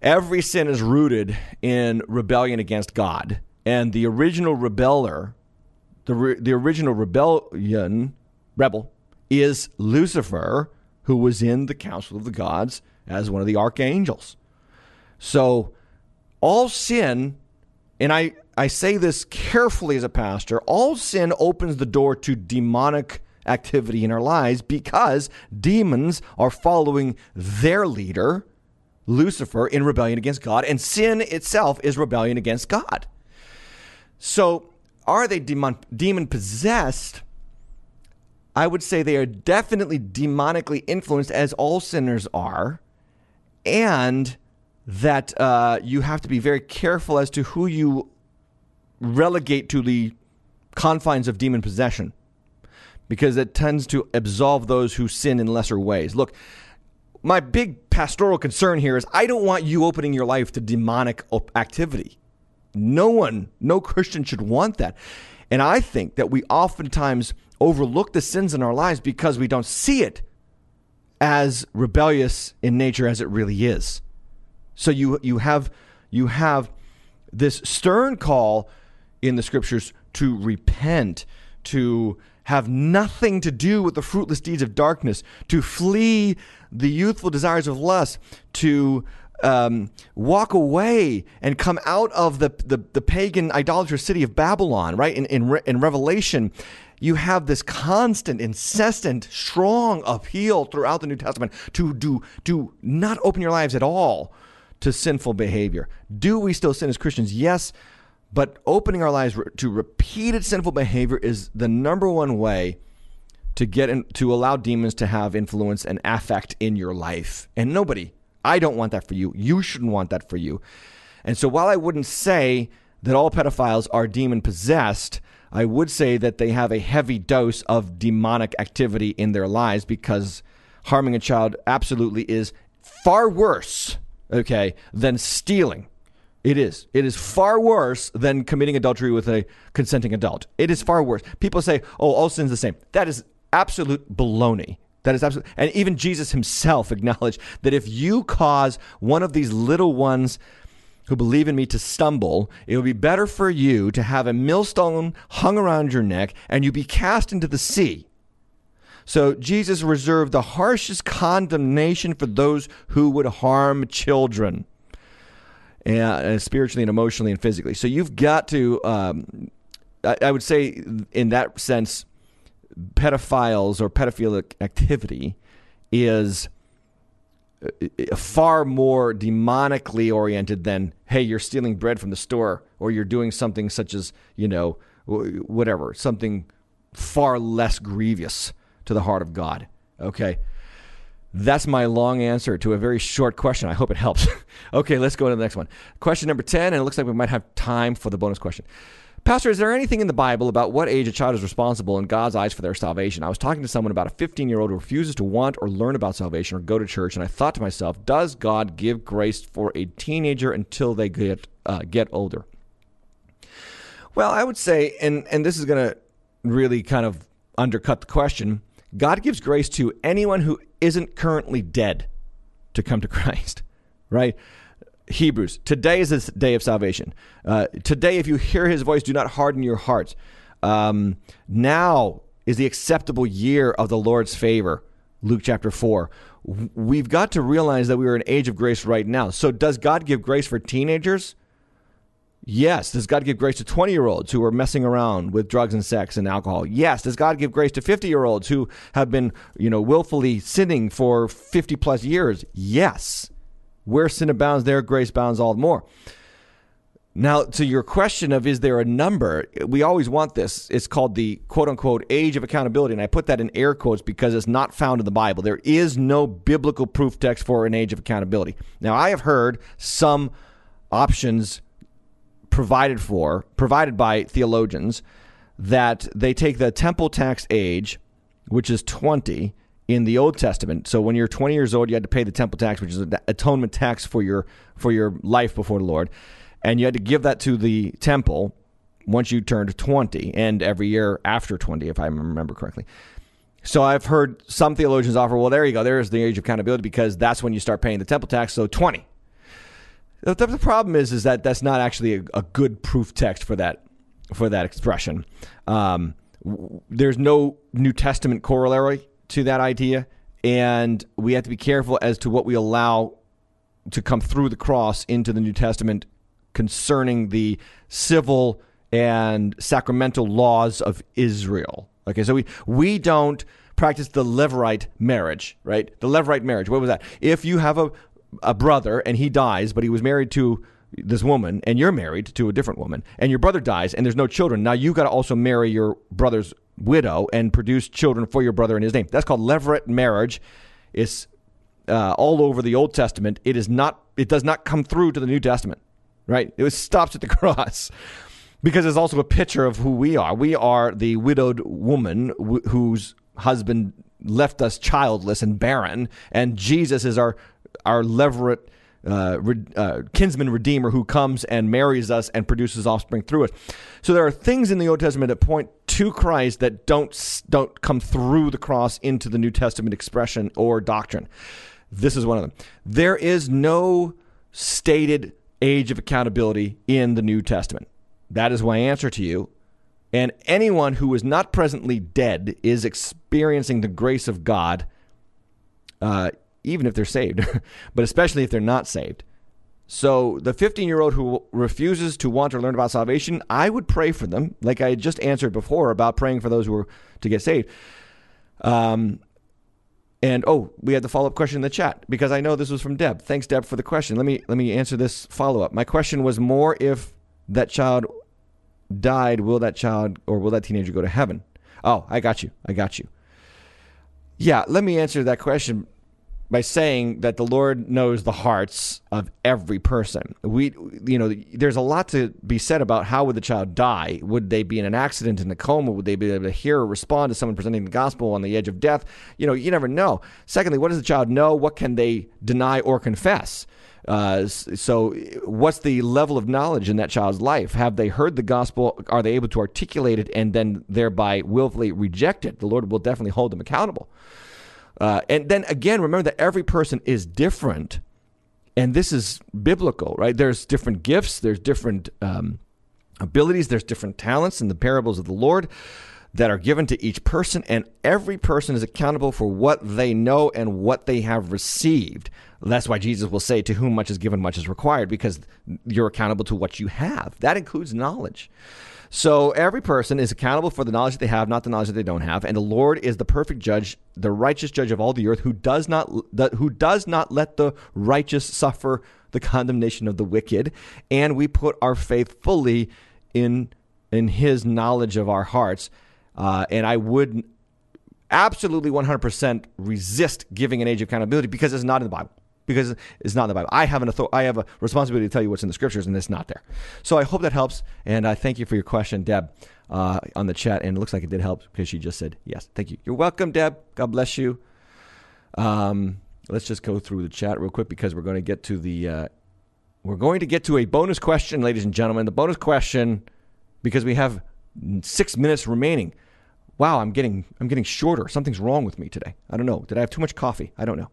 every sin is rooted in rebellion against God. And the original rebeller, the, re- the original rebellion, rebel, is Lucifer, who was in the council of the gods as one of the archangels. So all sin, and I, I say this carefully as a pastor, all sin opens the door to demonic activity in our lives because demons are following their leader, Lucifer, in rebellion against God, and sin itself is rebellion against God. So, are they demon, demon possessed? I would say they are definitely demonically influenced, as all sinners are. And that uh, you have to be very careful as to who you relegate to the confines of demon possession because it tends to absolve those who sin in lesser ways. Look, my big pastoral concern here is I don't want you opening your life to demonic activity. No one, no Christian should want that. And I think that we oftentimes overlook the sins in our lives because we don't see it as rebellious in nature as it really is. So you you have you have this stern call in the scriptures to repent, to have nothing to do with the fruitless deeds of darkness, to flee the youthful desires of lust, to um, walk away and come out of the, the, the pagan idolatrous city of Babylon, right? In, in, in Revelation, you have this constant, incessant, strong appeal throughout the New Testament to do to not open your lives at all to sinful behavior. Do we still sin as Christians? Yes, but opening our lives to repeated sinful behavior is the number one way to get in, to allow demons to have influence and affect in your life. And nobody, I don't want that for you. You shouldn't want that for you. And so while I wouldn't say that all pedophiles are demon possessed, I would say that they have a heavy dose of demonic activity in their lives because harming a child absolutely is far worse, okay, than stealing. It is. It is far worse than committing adultery with a consenting adult. It is far worse. People say, oh, all sin's are the same. That is absolute baloney. That is absolute. And even Jesus himself acknowledged that if you cause one of these little ones who believe in me to stumble, it would be better for you to have a millstone hung around your neck and you be cast into the sea. So Jesus reserved the harshest condemnation for those who would harm children, and, uh, spiritually and emotionally and physically. So you've got to, um, I, I would say, in that sense, pedophiles or pedophilic activity is uh, far more demonically oriented than hey you're stealing bread from the store or you're doing something such as you know whatever something far less grievous to the heart of god okay? That's my long answer to a very short question. I hope it helps. Okay let's go to the next one. Question number 10 and it looks like we might have time for the bonus question. Pastor, is there anything in the Bible about what age a child is responsible in God's eyes for their salvation? I was talking to someone about a 15 year old who refuses to want or learn about salvation or go to church, and I thought to myself, does God give grace for a teenager until they get, uh, get older? Well, I would say, and, and this is going to really kind of undercut the question God gives grace to anyone who isn't currently dead to come to Christ, right? Hebrews. Today is the day of salvation. Uh, today, if you hear his voice, do not harden your hearts. Um, now is the acceptable year of the Lord's favor. Luke chapter 4. We've got to realize that we are in an age of grace right now. So, does God give grace for teenagers? Yes. Does God give grace to 20 year olds who are messing around with drugs and sex and alcohol? Yes. Does God give grace to 50 year olds who have been, you know, willfully sinning for 50 plus years? Yes. Where sin abounds, there grace abounds all the more. Now, to your question of is there a number, we always want this. It's called the quote unquote age of accountability. And I put that in air quotes because it's not found in the Bible. There is no biblical proof text for an age of accountability. Now, I have heard some options provided for, provided by theologians, that they take the temple tax age, which is 20, in the Old Testament. So when you're 20 years old, you had to pay the temple tax, which is an atonement tax for your for your life before the Lord, and you had to give that to the temple once you turned 20, and every year after 20, if I remember correctly. So I've heard some theologians offer, well, there you go, there's the age of accountability because that's when you start paying the temple tax. So 20. The, the problem is, is that that's not actually a, a good proof text for that for that expression. Um, there's no New Testament corollary to that idea, and we have to be careful as to what we allow to come through the cross into the New Testament concerning the civil and sacramental laws of Israel. Okay, so we we don't practice the Levirate marriage, right? The Levirate marriage. What was that? If you have a a brother and he dies, but he was married to this woman and you're married to a different woman and your brother dies and there's no children. Now you've got to also marry your brother's widow and produce children for your brother in his name. That's called levirate marriage. It's uh, all over the Old Testament. It is not. It does not come through to the New Testament, right? It stops at the cross because it's also a picture of who we are. We are the widowed woman w- whose husband left us childless and barren, and Jesus is our our levirate uh, uh, kinsman redeemer who comes and marries us and produces offspring through us. So there are things in the Old Testament that point to Christ that don't don't come through the cross into the New Testament expression or doctrine. This is one of them. There is no stated age of accountability in the New Testament. That is my answer to you. And anyone who is not presently dead is experiencing the grace of God. Uh, even if they're saved, but especially if they're not saved. So the 15 year old who refuses to want to learn about salvation, I would pray for them, like I just answered before about praying for those who are to get saved. Um, and oh, we had the follow up question in the chat because I know this was from Deb. Thanks, Deb, for the question. Let me let me answer this follow up. My question was more if that child died, will that child or will that teenager go to heaven? Oh, I got you. I got you. Yeah, let me answer that question by saying that the Lord knows the hearts of every person. We, you know, there's a lot to be said about how would the child die? Would they be in an accident in a coma? Would they be able to hear or respond to someone presenting the gospel on the edge of death? You know, you never know. Secondly, what does the child know? What can they deny or confess? Uh, so, what's the level of knowledge in that child's life? Have they heard the gospel? Are they able to articulate it and then thereby willfully reject it? The Lord will definitely hold them accountable. Uh, and then again, remember that every person is different. And this is biblical, right? There's different gifts, there's different um, abilities, there's different talents in the parables of the Lord that are given to each person, and every person is accountable for what they know and what they have received. That's why Jesus will say, To whom much is given, much is required, because you're accountable to what you have. That includes knowledge. So every person is accountable for the knowledge that they have, not the knowledge that they don't have. And the Lord is the perfect judge, the righteous judge of all the earth, who does not who does not let the righteous suffer the condemnation of the wicked. And we put our faith fully in in His knowledge of our hearts. Uh, and I would absolutely 100% resist giving an age of accountability because it's not in the Bible because it's not in the Bible. I have an author- I have a responsibility to tell you what's in the scriptures, and it's not there. So I hope that helps, and I thank you for your question, Deb, uh, on the chat. And it looks like it did help because she just said yes. Thank you. You're welcome, Deb. God bless you. Um, let's just go through the chat real quick because we're going to get to the uh, we're going to get to a bonus question, ladies and gentlemen. The bonus question because we have six minutes remaining. Wow, I'm getting I'm getting shorter. Something's wrong with me today. I don't know. Did I have too much coffee? I don't know.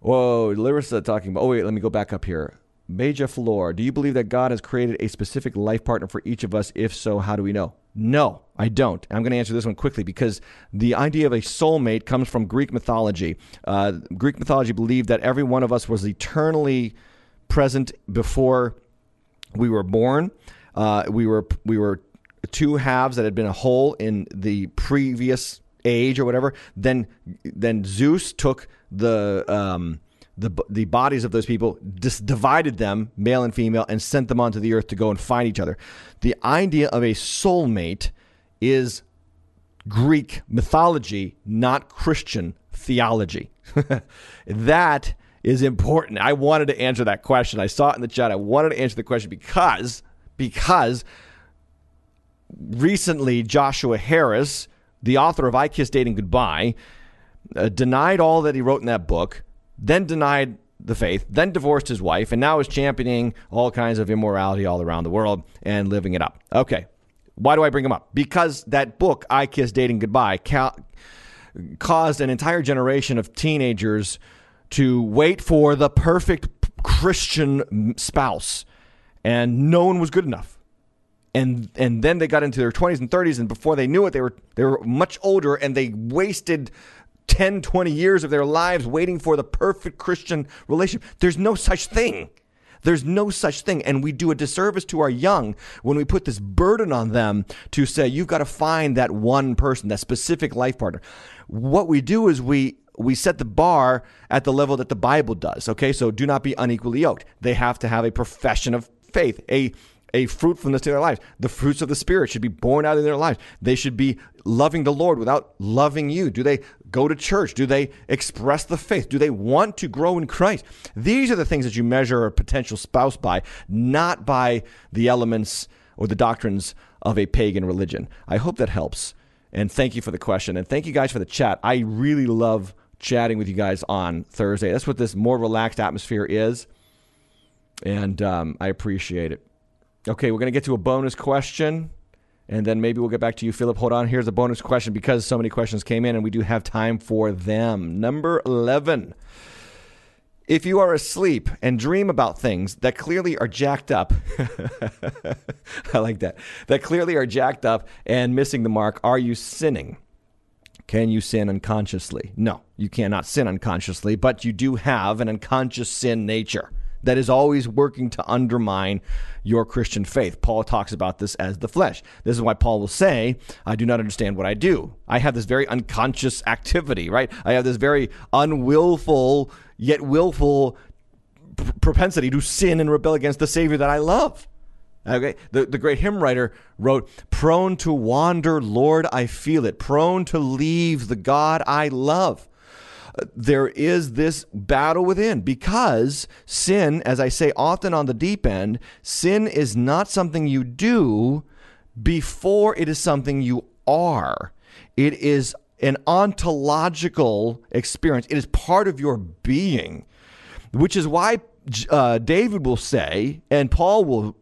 Whoa, Larissa talking about. Oh wait, let me go back up here. Major Floor, do you believe that God has created a specific life partner for each of us? If so, how do we know? No, I don't. I'm going to answer this one quickly because the idea of a soulmate comes from Greek mythology. Uh, Greek mythology believed that every one of us was eternally present before we were born. Uh, we were we were two halves that had been a whole in the previous age or whatever. Then then Zeus took the um, the the bodies of those people, just divided them, male and female, and sent them onto the earth to go and find each other. The idea of a soulmate is Greek mythology, not Christian theology. that is important. I wanted to answer that question. I saw it in the chat. I wanted to answer the question because because recently Joshua Harris, the author of I Kissed Dating Goodbye, uh, denied all that he wrote in that book, then denied the faith, then divorced his wife, and now is championing all kinds of immorality all around the world and living it up. Okay. Why do I bring him up? Because that book, I Kissed Dating Goodbye, ca- caused an entire generation of teenagers to wait for the perfect Christian spouse, and no one was good enough. And and then they got into their 20s and 30s, and before they knew it, they were they were much older, and they wasted 10, 20 years of their lives waiting for the perfect Christian relationship. There's no such thing. There's no such thing. And we do a disservice to our young when we put this burden on them to say, you've got to find that one person, that specific life partner. What we do is we we set the bar at the level that the Bible does. Okay, so do not be unequally yoked. They have to have a profession of faith, a a fruitfulness to their lives. The fruits of the Spirit should be born out in their lives. They should be loving the Lord without loving you. Do they go to church? Do they express the faith? Do they want to grow in Christ? These are the things that you measure a potential spouse by, not by the elements or the doctrines of a pagan religion. I hope that helps. And thank you for the question. And thank you guys for the chat. I really love chatting with you guys on Thursday. That's what this more relaxed atmosphere is. And um, I appreciate it. Okay, we're going to get to a bonus question and then maybe we'll get back to you, Philip. Hold on. Here's a bonus question because so many questions came in and we do have time for them. Number 11. If you are asleep and dream about things that clearly are jacked up, I like that, that clearly are jacked up and missing the mark, are you sinning? Can you sin unconsciously? No, you cannot sin unconsciously, but you do have an unconscious sin nature. That is always working to undermine your Christian faith. Paul talks about this as the flesh. This is why Paul will say, I do not understand what I do. I have this very unconscious activity, right? I have this very unwillful, yet willful propensity to sin and rebel against the Savior that I love. Okay, the, the great hymn writer wrote, Prone to wander, Lord, I feel it. Prone to leave the God I love there is this battle within because sin, as I say often on the deep end, sin is not something you do before it is something you are. It is an ontological experience, it is part of your being, which is why uh, David will say, and Paul will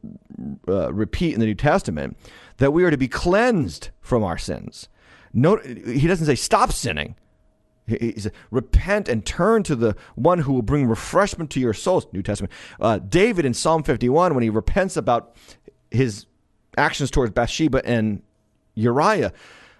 uh, repeat in the New Testament, that we are to be cleansed from our sins. Note, he doesn't say stop sinning. He said, repent and turn to the one who will bring refreshment to your souls. New Testament. Uh, David in Psalm 51, when he repents about his actions towards Bathsheba and Uriah,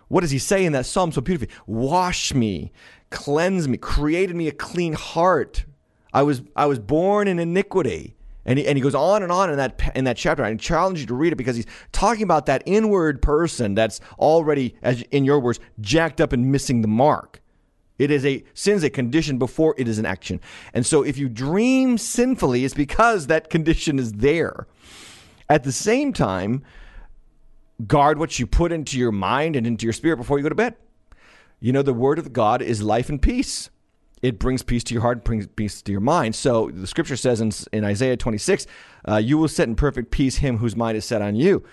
what does he say in that psalm so beautifully? Wash me, cleanse me, created me a clean heart. I was I was born in iniquity. And he, and he goes on and on in that in that chapter. I challenge you to read it because he's talking about that inward person that's already, as in your words, jacked up and missing the mark. It is a sin's a condition before it is an action. And so if you dream sinfully, it's because that condition is there. At the same time, guard what you put into your mind and into your spirit before you go to bed. You know, the word of God is life and peace. It brings peace to your heart, and brings peace to your mind. So the scripture says in, in Isaiah 26, uh, you will set in perfect peace him whose mind is set on you.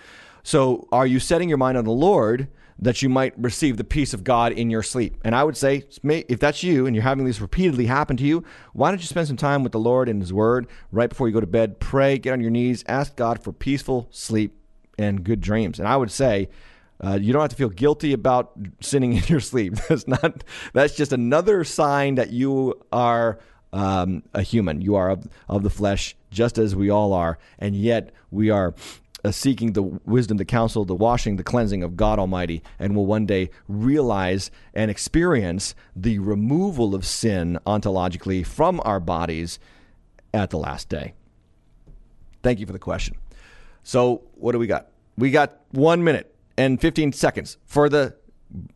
So are you setting your mind on the Lord? That you might receive the peace of God in your sleep. And I would say, if that's you and you're having this repeatedly happen to you, why don't you spend some time with the Lord and His Word right before you go to bed? Pray, get on your knees, ask God for peaceful sleep and good dreams. And I would say, uh, you don't have to feel guilty about sinning in your sleep. That's not. That's just another sign that you are um, a human. You are of, of the flesh, just as we all are, and yet we are Uh, seeking the wisdom, the counsel, the washing, the cleansing of God Almighty, and will one day realize and experience the removal of sin ontologically from our bodies at the last day. Thank you for the question. So, what do we got? We got one minute and 15 seconds for the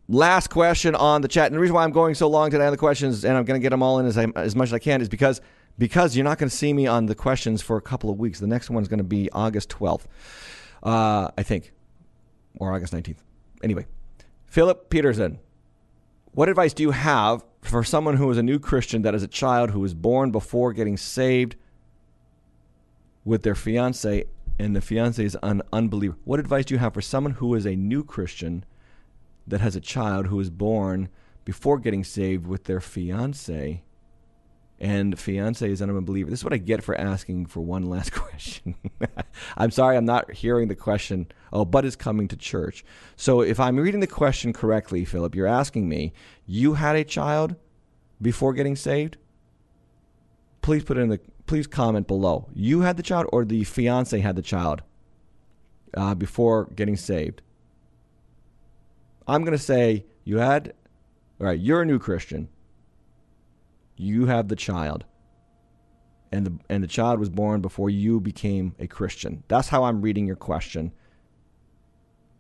last question on the chat. And the reason why I'm going so long today on the questions, and I'm going to get them all in as, I, as much as I can, is because because you're not going to see me on the questions for a couple of weeks. The next one's going to be August 12th, uh, I think, or August 19th. Anyway, Philip Peterson, what advice do you have for someone who is a new Christian that is a child who was born before getting saved with their fiance and the fiance is an unbeliever? What advice do you have for someone who is a new Christian that has a child who was born before getting saved with their fiance? and fiance is an unbeliever. This is what I get for asking for one last question. I'm sorry, I'm not hearing the question. Oh, but is coming to church. So if I'm reading the question correctly, Philip, you're asking me, you had a child before getting saved? Please put in the please comment below. You had the child, or the fiance had the child uh, before getting saved. I'm going to say you had. All right, you're a new Christian you have the child and the and the child was born before you became a Christian. That's how I'm reading your question.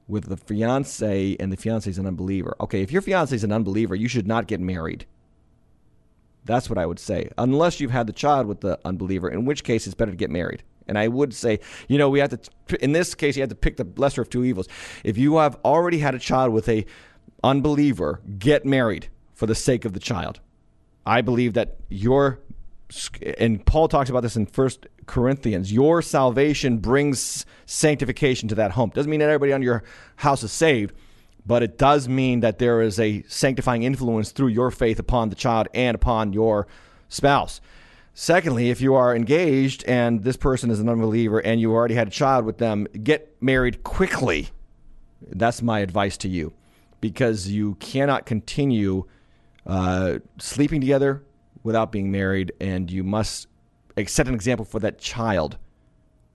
With the fiance and the fiance is an unbeliever. Okay, if your fiance is an unbeliever, you should not get married. That's what I would say. Unless you've had the child with the unbeliever, in which case it's better to get married. And I would say, you know, we have to in this case you have to pick the lesser of two evils. If you have already had a child with a unbeliever, get married for the sake of the child. I believe that your and Paul talks about this in First Corinthians. Your salvation brings sanctification to that home. Doesn't mean that everybody on your house is saved, but it does mean that there is a sanctifying influence through your faith upon the child and upon your spouse. Secondly, if you are engaged and this person is an unbeliever and you already had a child with them, get married quickly. That's my advice to you because you cannot continue uh, sleeping together without being married, and you must set an example for that child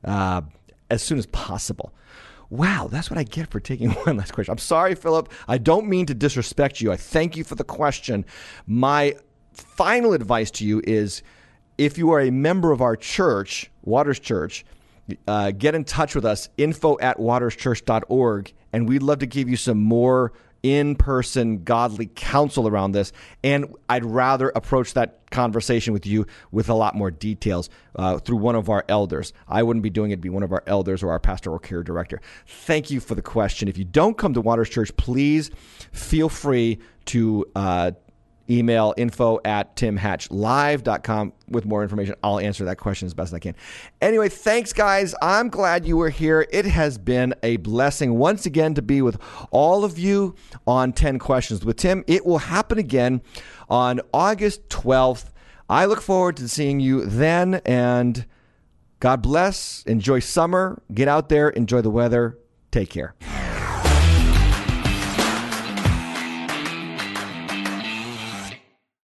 uh, as soon as possible. Wow, that's what I get for taking one last question. I'm sorry, Philip. I don't mean to disrespect you. I thank you for the question. My final advice to you is if you are a member of our church, Waters Church, uh, get in touch with us, info at waterschurch.org, and we'd love to give you some more in person godly counsel around this. And I'd rather approach that conversation with you with a lot more details uh, through one of our elders. I wouldn't be doing it, be one of our elders or our pastoral care director. Thank you for the question. If you don't come to Waters Church, please feel free to. Uh, email info at timhatchlive.com with more information. I'll answer that question as best I can. Anyway, thanks, guys. I'm glad you were here. It has been a blessing once again to be with all of you on 10 questions with Tim. It will happen again on August 12th. I look forward to seeing you then and God bless. Enjoy summer. Get out there, enjoy the weather. Take care.